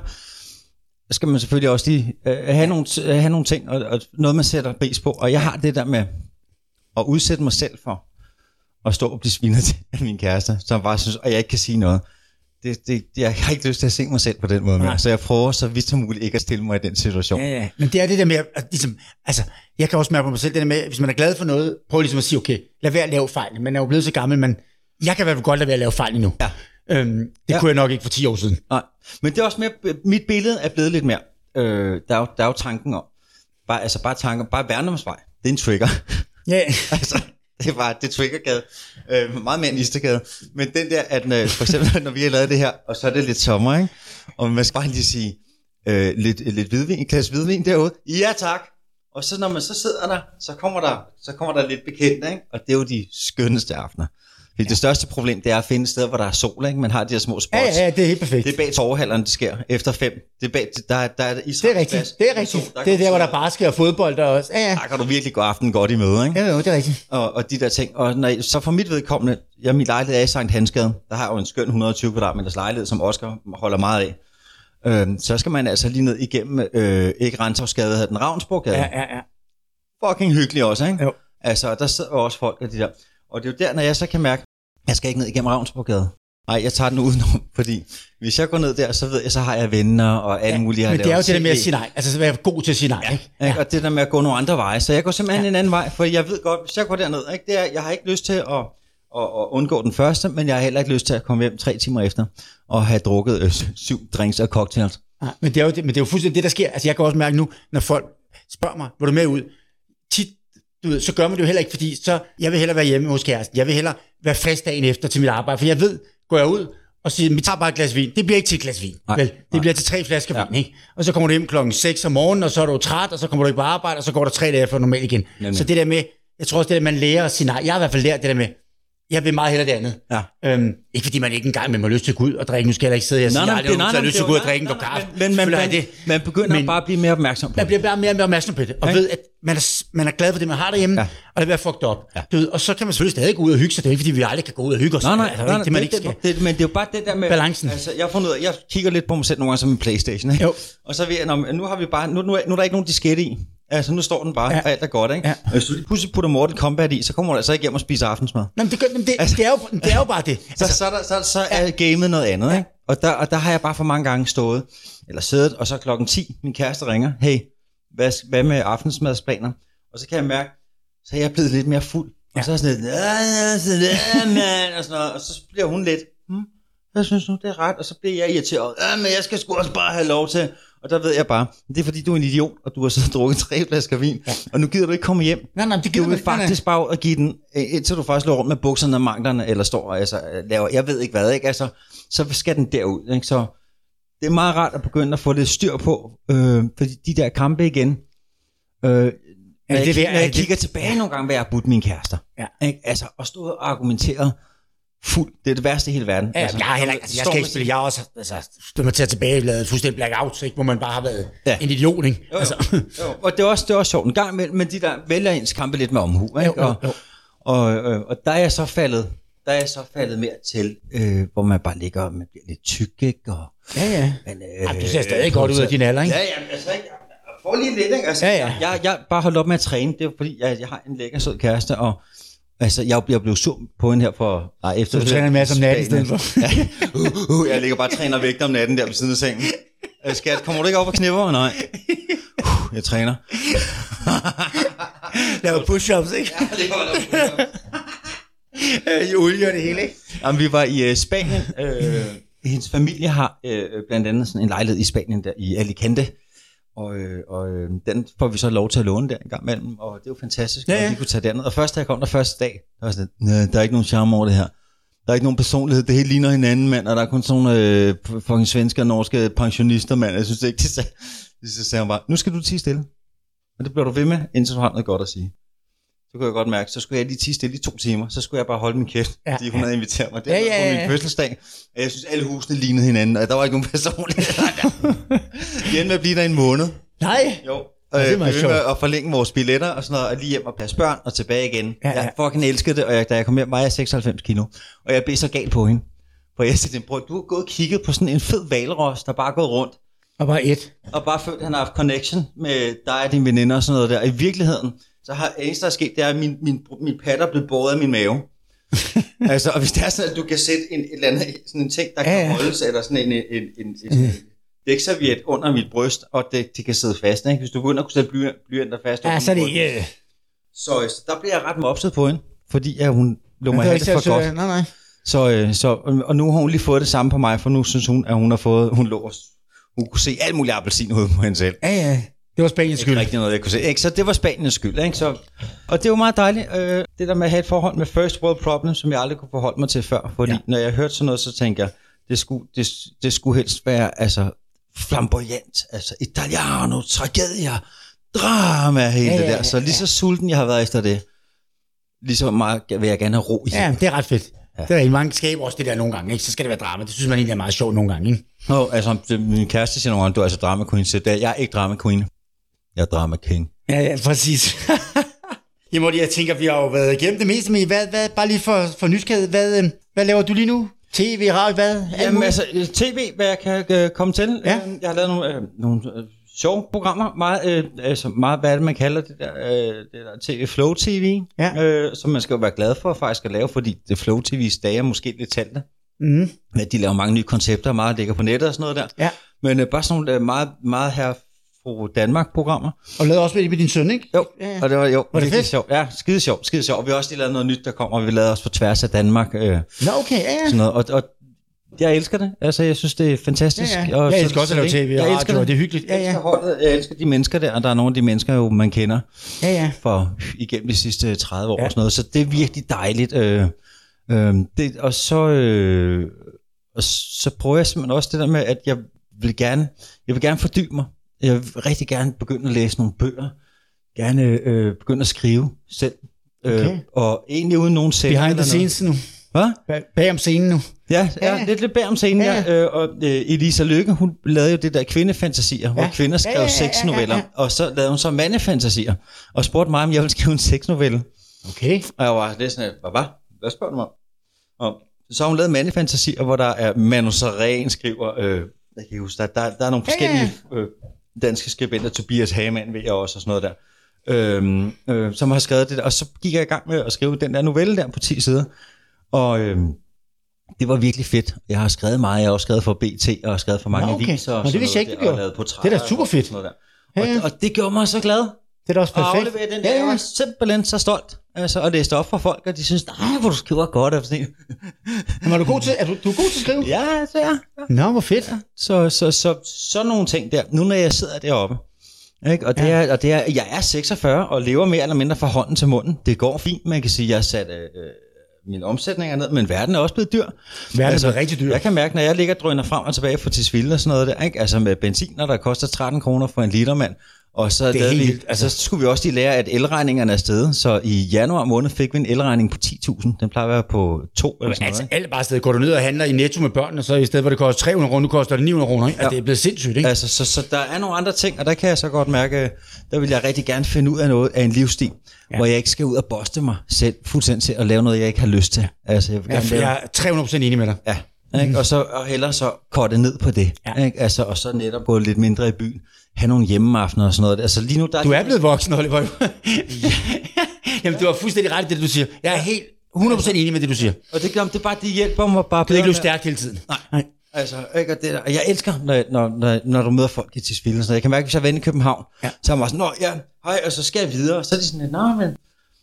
skal man selvfølgelig også lige øh, have, nogle, øh, have nogle ting, og, og noget man sætter pris på, og jeg har det der med at udsætte mig selv for at stå og blive svinet til af min kæreste, som bare synes, og jeg ikke kan sige noget. Det, det, jeg har ikke lyst til at se mig selv på den måde mere, Nej. så jeg prøver så vidt som muligt ikke at stille mig i den situation. Ja, ja. Men det er det der med, at ligesom, altså, jeg kan også mærke på mig selv, det der med, hvis man er glad for noget, prøv ligesom at sige, okay, lad være at lave fejl. Man er jo blevet så gammel, men jeg kan i hvert fald godt lade være at lave fejl endnu. Ja. Øhm, det Ja. kunne jeg nok ikke for 10 år siden. Nej, men det er også mere, mit billede er blevet lidt mere, øh, der, er jo, der er jo tanken om, bare, altså bare tanken, bare Værndomsvej, det er en trigger. Ja, altså, det var det triggergade, øh, meget mere end Istergade. men den der, at når, for eksempel, når vi har lavet det her, og så er det lidt sommer, ikke? og man skal bare lige sige, øh, lidt, lidt hvidvin, en glas hvidvin derude, ja tak, og så når man så sidder der, så kommer der, så kommer der lidt bekendt, ikke? og det er jo de skønneste aftener. Fordi ja. det største problem, det er at finde et sted, hvor der er sol, ikke? Man har de her små spots. ja, ja, det er helt perfekt. Det er bag torvehallerne, det sker. Efter fem. Det er bag, der, der er Det er rigtigt. Det er rigtigt. Det er der, hvor der bare sker fodbold der også. Ja, ja. Der kan du virkelig gå aften godt i møde, ikke? Ja, jo, det er rigtigt. Og, og de der ting. Og når, så for mit vedkommende, jeg min lejlighed er i Sankt Hansgade. Der har jeg jo en skøn 120 kvadratmeters lejlighed, som Oscar holder meget af. Øhm, så skal man altså lige ned igennem, øh, ikke Rentavsgade, hvad hedder den, Ravnsborggade. Ja, ja, ja. Fucking hyggelig også, ikke? Jo. Altså, der sidder også folk af de der. Og det er jo der, når jeg så kan mærke, jeg skal ikke ned igennem Ravnsborgade. Nej, jeg tager den udenom, fordi hvis jeg går ned der, så ved jeg, så har jeg venner og alle mulige. jeg Men det er jo det der med at sige nej. Altså så være god til at sige nej. ikke? Ikke? Og det der med at gå nogle andre veje. Så jeg går simpelthen ja. en anden vej, for jeg ved godt, hvis jeg går derned, ikke? Det er, jeg har ikke lyst til at, at, at undgå den første, men jeg har heller ikke lyst til at komme hjem tre timer efter og have drukket øh, syv drinks og cocktails. Nej, men det er jo, det, men det er jo fuldstændig det, der sker. Altså, jeg kan også mærke nu, når folk spørger mig, vil du med ud? Tit, du ved, så gør man det jo heller ikke, fordi så, jeg vil hellere være hjemme hos kæresten. Jeg vil hellere være frisk dagen efter til mit arbejde, for jeg ved, går jeg ud og siger, vi tager bare et glas vin. Det bliver ikke til et glas vin, Nej, vel? Det nej. bliver til tre flasker Ja. vin, ikke? Og så kommer du hjem klokken 6 om morgenen, og så er du træt, og så kommer du ikke på arbejde, og så går der tre dage for normalt igen. Nemlig. Så det der med, jeg tror også det der, man lærer at sige nej. Jeg har i hvert fald lært det der med, jeg vil meget hellere det andet. Ja. Øhm, ikke fordi man ikke engang man må lyst til at gå ud og drikke. Nu skal jeg ikke sidde her og sige, nej, nej, nej, nej, nej, lyst til at gå ud og drikke en kop kaffe. Men, man, har jeg man, man begynder Men- bare at blive mere opmærksom på man det. bliver bare mere og mere opmærksom på det, og Ja. ved, at man er, man er glad for det, man har derhjemme, Ja. og det er fucked up. Ja. Du ved, og så kan man selvfølgelig stadig gå ud og hygge sig. Det er ikke, fordi vi aldrig kan gå ud og hygge os. Nej, nej, altså, nej, ikke det, man det, ikke det, skal. det, men det er jo bare det der med... Balancen. Altså, jeg har fundet jeg kigger lidt på mig selv nogle gange som en Playstation, ikke? Jo. Og så ved jeg, nu har vi bare, nu, nu, er, nu er der ikke nogen diskette i. Altså, nu står den bare, ja. Ja. og alt er godt, ikke? Ja. Og hvis du lige pludselig putter Mortal Kombat i, så kommer du altså ikke hjem og spiser aftensmad. Nå, men det, gør, men det, det, er jo, det er jo bare det. Så, så, er der, så, så er gamet noget andet, ikke? Og der, og der har jeg bare for mange gange stået, eller siddet, og så klokken 10, min kæreste ringer, hey, hvad, hvad med aftensmadsplaner? Og så kan jeg mærke, så er jeg blevet lidt mere fuld. Ja. Og så er sådan lidt, ja, ja, mand, og sådan noget. Og så bliver hun lidt, hm, jeg synes nu, det er ret. Og så bliver jeg irriteret, ja, men jeg skal sgu også bare have lov til. Og der ved jeg bare, det er fordi, du er en idiot, og du har siddet og drukket tre flasker vin, ja. og nu gider du ikke komme hjem. Nej, nej, det Du gider vil man ikke. Nej, nej. faktisk bare at give den, øh, indtil du faktisk løber rundt med bukserne og manglerne, eller står og altså, laver, jeg ved ikke hvad, ikke? Altså, så skal den derud. Ikke? Så det er meget rart at begynde at få lidt styr på, øh, fordi de der kampe igen, øh, når, det jeg, når jeg det- kigger tilbage nogle gange, hvad jeg har budt mine kærester. Ja. Ikke? Altså, at stå og argumentere fuld, det er det værste i hele verden. Ja, altså, jeg, heller, altså, jeg skal ikke spille, jeg også altså, mig til at tilbage, lavet fuldstændig blackout, ikke, hvor man bare har været Ja. en idiot, ikke? Jo, Altså, jo. Og det er, også, det er også sjovt en gang imellem, men de der vælger ens kampe lidt med omhu. Ikke? Jo, jo, Og, jo. og, øh, og der er jeg så faldet, der er jeg så faldet mere til, øh, hvor man bare ligger og man bliver lidt tyk, ikke? Og, ja, ja. men, øh, Ej, du ser stadig godt ud af din alder, ikke? Ja, ja, altså, jeg, jeg får lige lidt, ikke? Altså, Ja, ja. Jeg, jeg bare holdt op med at træne, det er fordi, jeg, jeg har en lækker sød kæreste, og Altså, jeg, jeg blev sur på hende her for... Nej, efter Så du træner en masse om natten i stedet for? ja. uh, uh, jeg ligger bare og træner vægt om natten der ved siden af sengen. Øh, Skat, kommer du ikke op og knipper? Nej. Uh, jeg træner. Laver push-ups, ikke? Ja, det var Øh, I olie og det hele, ikke? Jamen, vi var i uh, Spanien. Øh, hendes familie har øh, blandt andet sådan en lejlighed i Spanien, der i Alicante. Og, øh, og øh, den får vi så lov til at låne der en gang imellem, og det er jo fantastisk, Ja, ja, ja. vi kunne tage derned. Og først da jeg kom der første dag, der var sådan, lidt, "Næh, der er ikke nogen charme over det her. Der er ikke nogen personlighed, det hele ligner hinanden, mand, og der er kun sådan nogle øh, fucking svenske og norske pensionister, mand. Jeg synes ikke, de sagde, så sagde hun bare, nu skal du tige stille. Og det bliver du ved med, indtil du har noget godt at sige. Så kunne jeg godt mærke, så skulle jeg lige tige stille i to timer, så skulle jeg bare holde min kæft, Ja, ja, fordi hun havde inviteret mig. Det Ja, var ja, på ja, min ja. fødselsdag, og jeg synes, alle husene lignede hinanden, og der var ikke nogen personlighed. Vi endte med at blive der en måned. Nej. Jo. Ja, det er Øh, var med sjovt. at forlænge vores billetter og sådan noget, og lige hjem og passe børn og tilbage igen. Ja, Ja, ja. Jeg fucking elskede det, og jeg, da jeg kom hjem, var jeg 96 kilo. Og jeg blev så gal på hende. For jeg sagde, bror, du har gået og kigget på sådan en fed valros, der bare er gået rundt, Og bare et. og bare følt, at han har haft connection med dig og dine veninder og sådan noget der. Og i virkeligheden, så har eneste, der er sket, det er, at min, min, min patter er blevet båret af min mave. altså, og hvis det er sådan, at du kan sætte en, et eller andet, sådan en ting, der Ja, kan ja. holdes, eller sådan en, en, en, en, en dækserviet under mit bryst, og det, det kan sidde fast. Ikke? Hvis du begynder at kunne sætte bly- blyanter fast Ja, så er det ikke... Så, øh, så der bliver jeg ret mopset på hende, fordi at hun lå mig have det for så- godt. Nej, nej. Så, øh, så, og nu har hun lige fået det samme på mig, for nu synes hun, at hun har fået, hun lå, og- hun kunne se alt muligt appelsin ud på hende selv. Ja, ja. Det var Spaniens Ikke skyld. rigtig noget, jeg kunne se. Ikke? Så det var Spaniens skyld. Ikke? Så, og det var meget dejligt, øh, det der med at have et forhold med first world problem, som jeg aldrig kunne forholde mig til før. Fordi Ja. når jeg hørte sådan noget, så tænker jeg, det skulle, det, det skulle helst være altså, flamboyant, altså italiano, tragedier, drama, hele Ja, ja, det der. Så lige så sulten jeg har været efter det, lige så meget vil jeg gerne have ro i. Ja, det er ret fedt. Ja. Det er mange skaber også det der nogle gange, ikke? Så skal det være drama. Det synes man egentlig er meget sjovt nogle gange, ikke? Nå, altså, det, min kæreste siger nogle gange, du er altså drama queen, så det jeg er ikke drama queen. Jeg er drama king. Ja, ja, præcis. Jamen, jeg tænker, vi har jo været igennem det meste, men hvad, hvad, bare lige for, for nysgerrighed, hvad, øh, hvad laver du lige nu? TV, radio, hvad? Jamen altså, tv, hvad jeg kan øh, komme til. Ja. Øh, Jeg har lavet nogle, øh, nogle øh, sjove programmer. Meget, øh, altså meget, hvad er det, man kalder det der, øh, det der TV, Flow TV, Ja. øh, som man skal jo være glad for faktisk at lave, fordi det Flow TV's dage er måske lidt talte. Mm. Men de laver mange nye koncepter, meget ligger på nettet og sådan noget der. Ja. Men øh, bare sådan nogle øh, meget, meget her fra Danmark-programmer. Og lavede også med, med din søn, ikke? Jo, Ja, og det var jo Var det virkelig fedt? sjovt. Ja, skide sjovt, skide sjovt. Vi har også lige lavet noget nyt, der kommer, og vi lavede også på tværs af Danmark. Øh, Nå, okay, ja, ja. sådan noget. Og, og jeg elsker det. Altså, jeg synes, det er fantastisk. Ja, ja. Og Jeg så- elsker også at lave så tv og jeg elsker radio, og det er hyggeligt. Ja, Jeg ja. elsker holdet, jeg elsker de mennesker der, og der er nogle af de mennesker, jo, man kender Ja, ja. for igennem de sidste 30 år Ja. og sådan noget. Så det er virkelig dejligt. Øh, øh, det, og så, øh, og så prøver jeg simpelthen også det der med, at jeg vil gerne, jeg vil gerne fordybe mig. Jeg vil rigtig gerne begynde at læse nogle bøger. Gerne øh, begynde at skrive selv. Okay. Øh, og egentlig uden nogen selv. Behind the scenes nu. Hvad? Bag, om scenen nu. Ja, ja, Ja. lidt, lidt bag om scenen, Ja, ja. Øh, og øh, Elisa Lykke, hun lavede jo det der kvindefantasier, hvor Ja. kvinder skrev Ja, ja, ja, seks ja, ja, noveller, ja. og så lavede hun så mandefantasier, og spurgte mig, om jeg ville skrive en sexnovelle. Okay. Og jeg var lidt sådan, hvad, hvad? Hvad spørger du mig om? Og så har hun lavet mandefantasier, hvor der er Manu Saren skriver, øh, jeg kan huske, der, der, der er nogle Ja, forskellige øh, danske skribenter, Tobias Hamann ved jeg også, og sådan noget der, øhm, øh, som har skrevet det der. Og så gik jeg i gang med at skrive den der novelle der på 10 sider. Og øhm, det var virkelig fedt. Jeg har skrevet meget. Jeg har også skrevet for BT, og har skrevet for mange Nå, okay. aviser. og Nå, det vidste jeg ikke, der, og lavet portrætter Det er da super og fedt. sådan noget Ja, der. ja. Og, og det gjorde mig så glad. Det er da også Og perfekt. aflevere den der. Ja, Jeg var ja. simpelthen så stolt. Altså, og læste op for folk, og de synes, nej, hvor du skriver godt. Og sådan. en." Men er du god til, er du, du er god til at skrive? Ja, så ja. Nå, hvor fedt. Så, så, så, sådan nogle ting der. Nu når jeg sidder deroppe, ikke? Og, det er, og det er, jeg er 46 og lever mere eller mindre fra hånden til munden. Det går fint. Man kan sige, jeg har sat øh, øh, mine omsætninger ned, men verden er også blevet dyr. Verden er blevet rigtig dyr. Jeg kan mærke, når jeg ligger og drøner frem og tilbage fra Tisvilde og sådan noget der, ikke? altså med benziner, der koster 13 kroner for en liter, mand. Og så, Det er vi, altså. så skulle vi også lige lære, at elregningerne er steget. Så i januar måned fik vi en elregning på 10.000. Den plejer at være på 2 eller sådan Altså, noget. alt bare sted. Går du ned og handler i Netto med børnene, så i stedet, hvor det koster 300 kroner, nu koster det 900 kroner. Ikke? Altså, Ja. det er blevet sindssygt, ikke? Altså, så, så der er nogle andre ting, og der kan jeg så godt mærke, der vil jeg rigtig gerne finde ud af noget af en livsstil, ja. hvor jeg ikke skal ud og boste mig selv fuldstændig til at lave noget, jeg ikke har lyst til. Altså, jeg vil Ja, gerne for lave, jeg er 300% enig med dig. ja, ikke? Og så og hellere så korte ned på det. Ja. Ja. Ikke? Altså, og så netop gå lidt mindre i byen. Have nogle hjemmeaftener og sådan noget. Altså lige nu, der Du er blevet voksen, Oliver. Jamen, du har fuldstændig ret i det, du siger. Jeg er helt 100% enig med det, du siger. Og det, det er bare, det hjælper mig bare Du kan ikke bedre løbe med- stærkt hele tiden. Nej. Nej. Altså, ikke? Og det der, og jeg elsker, når, når, når, når du møder folk i sådan noget. Jeg kan mærke, hvis jeg er i København, Ja. ja. så er man sådan, Nå, ja, hej, og så skal jeg videre. Så er de sådan Nå, men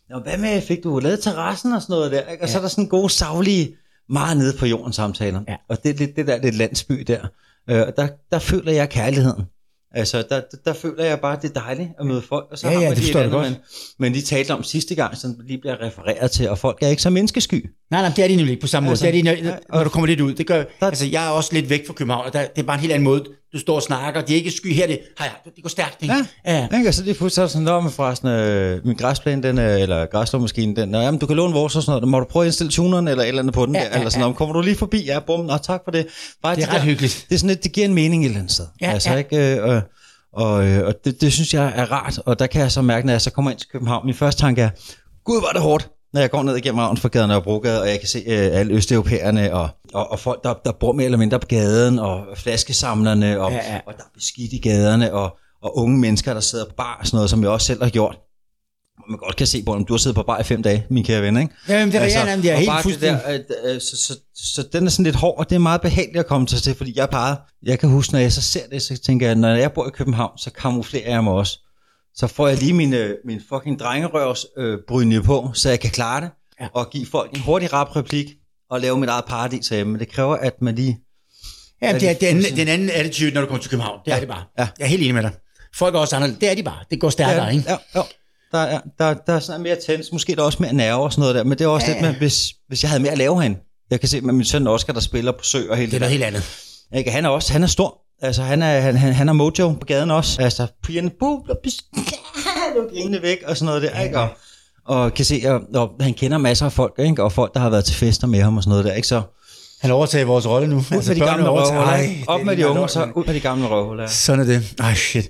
Nå, hvad med, fik du lavet terrassen og sådan noget der? Ikke? Og ja. så er der sådan gode, savlige, meget nede på jorden samtaler. Ja. Og det er lidt det der lidt landsby der. Øh, og der, der føler jeg kærligheden. Altså, der, der, føler jeg bare, det er dejligt at møde folk. Og så Ja, har ja, man det lige forstår andet, godt. Men, men de talte om sidste gang, som lige bliver refereret til, og folk er ikke så menneskesky. Nej, nej, det er de nemlig ikke på samme måde. Altså, det er de, når, når du kommer lidt ud. Det gør, Der- altså, jeg er også lidt væk fra København, og der, det er bare en helt anden måde. Du står og snakker, det er ikke sky her, det, hej, det går stærkt. Ikke? Ja. ja. Ikke? Så så er det sådan, med forresten, øh, min græsplæne, den, øh, eller græslåmaskinen, den, jamen, du kan låne vores og sådan noget, må du prøve at indstille tuneren eller et eller andet på den Ja, ja, der, ja, eller sådan noget. Kommer du lige forbi? Ja, bum, nå, tak for det. Bare Det er de ret hyggeligt. Det er sådan lidt, det giver en mening et eller andet sted. Ja, altså, ja. Ikke? Øh, og, og, øh, og det, det, synes jeg er rart, og der kan jeg så mærke, når jeg så kommer ind til København, min første tanke er, gud, var det hårdt, når jeg går ned igennem Ravnsforgaden og Brogade, og jeg kan se øh, alle østeuropæerne, og, og, og folk, der, der bor mere eller mindre på gaden, og flaskesamlerne, og, Ja, ja, og der er beskidt i gaderne, og, og unge mennesker, der sidder på bar og sådan noget, som jeg også selv har gjort. Man godt kan se på, om du har siddet på bar i fem dage, min kære ven, ikke? Ja, men det er altså, ja, det er helt fuldstændig. der, at, øh, så, så, så, den er sådan lidt hård, og det er meget behageligt at komme til, fordi jeg bare, jeg kan huske, når jeg så ser det, så tænker jeg, når jeg bor i København, så kamuflerer jeg mig også. Så får jeg lige min, øh, min fucking drengerøvs øh, brynje på, så jeg kan klare det, Ja. og give folk en hurtig rap replik, og lave mit eget paradis herhjemme. Men det kræver, at man lige... Ja, det er, er det er en, fuldstændig- den anden attitude, når du kommer til København. Det er Ja, det bare. ja. Jeg er helt enig med dig. Folk er også anderledes. Det er de bare. Det går stærkere, ja, ikke? ja, ja. Der, er, der, der er sådan mere tens, måske er der også mere nerve og sådan noget der, men det er også Ja, lidt med, hvis, hvis jeg havde mere at lave herinde. Jeg kan se med min søn Oscar, der spiller på sø og hele Det er det, noget der. helt andet. Ikke? Han er også, han er stor. Altså, han er, han, han, han er mojo på gaden også. Altså, pigerne, buh, buh, pigerne væk og sådan noget der, ikke? Og, og kan se, og, og, han kender masser af folk, ikke? Og folk, der har været til fester med ham og sådan noget der, ikke? Så Han overtager vores rolle nu. ud altså, med de gamle Ej, røvhuller. Op er med de unge, så ud med de gamle røvhuller. Sådan er det. Ej, shit.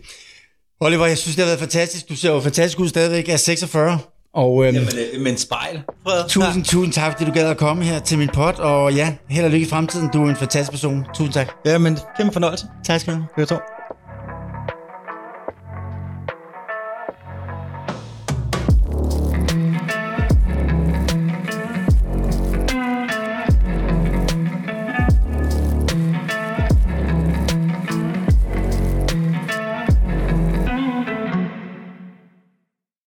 Oliver, jeg synes, det har været fantastisk. Du ser jo fantastisk ud stadigvæk af 46. Og øhm, Jamen, øh, men spejl, Fred. tusind, tusind tak, fordi du gad at komme her til min pod. Og ja, held og lykke i fremtiden. Du er en fantastisk person. Tusind tak. Ja, men kæmpe fornøjelse. Tak skal du have.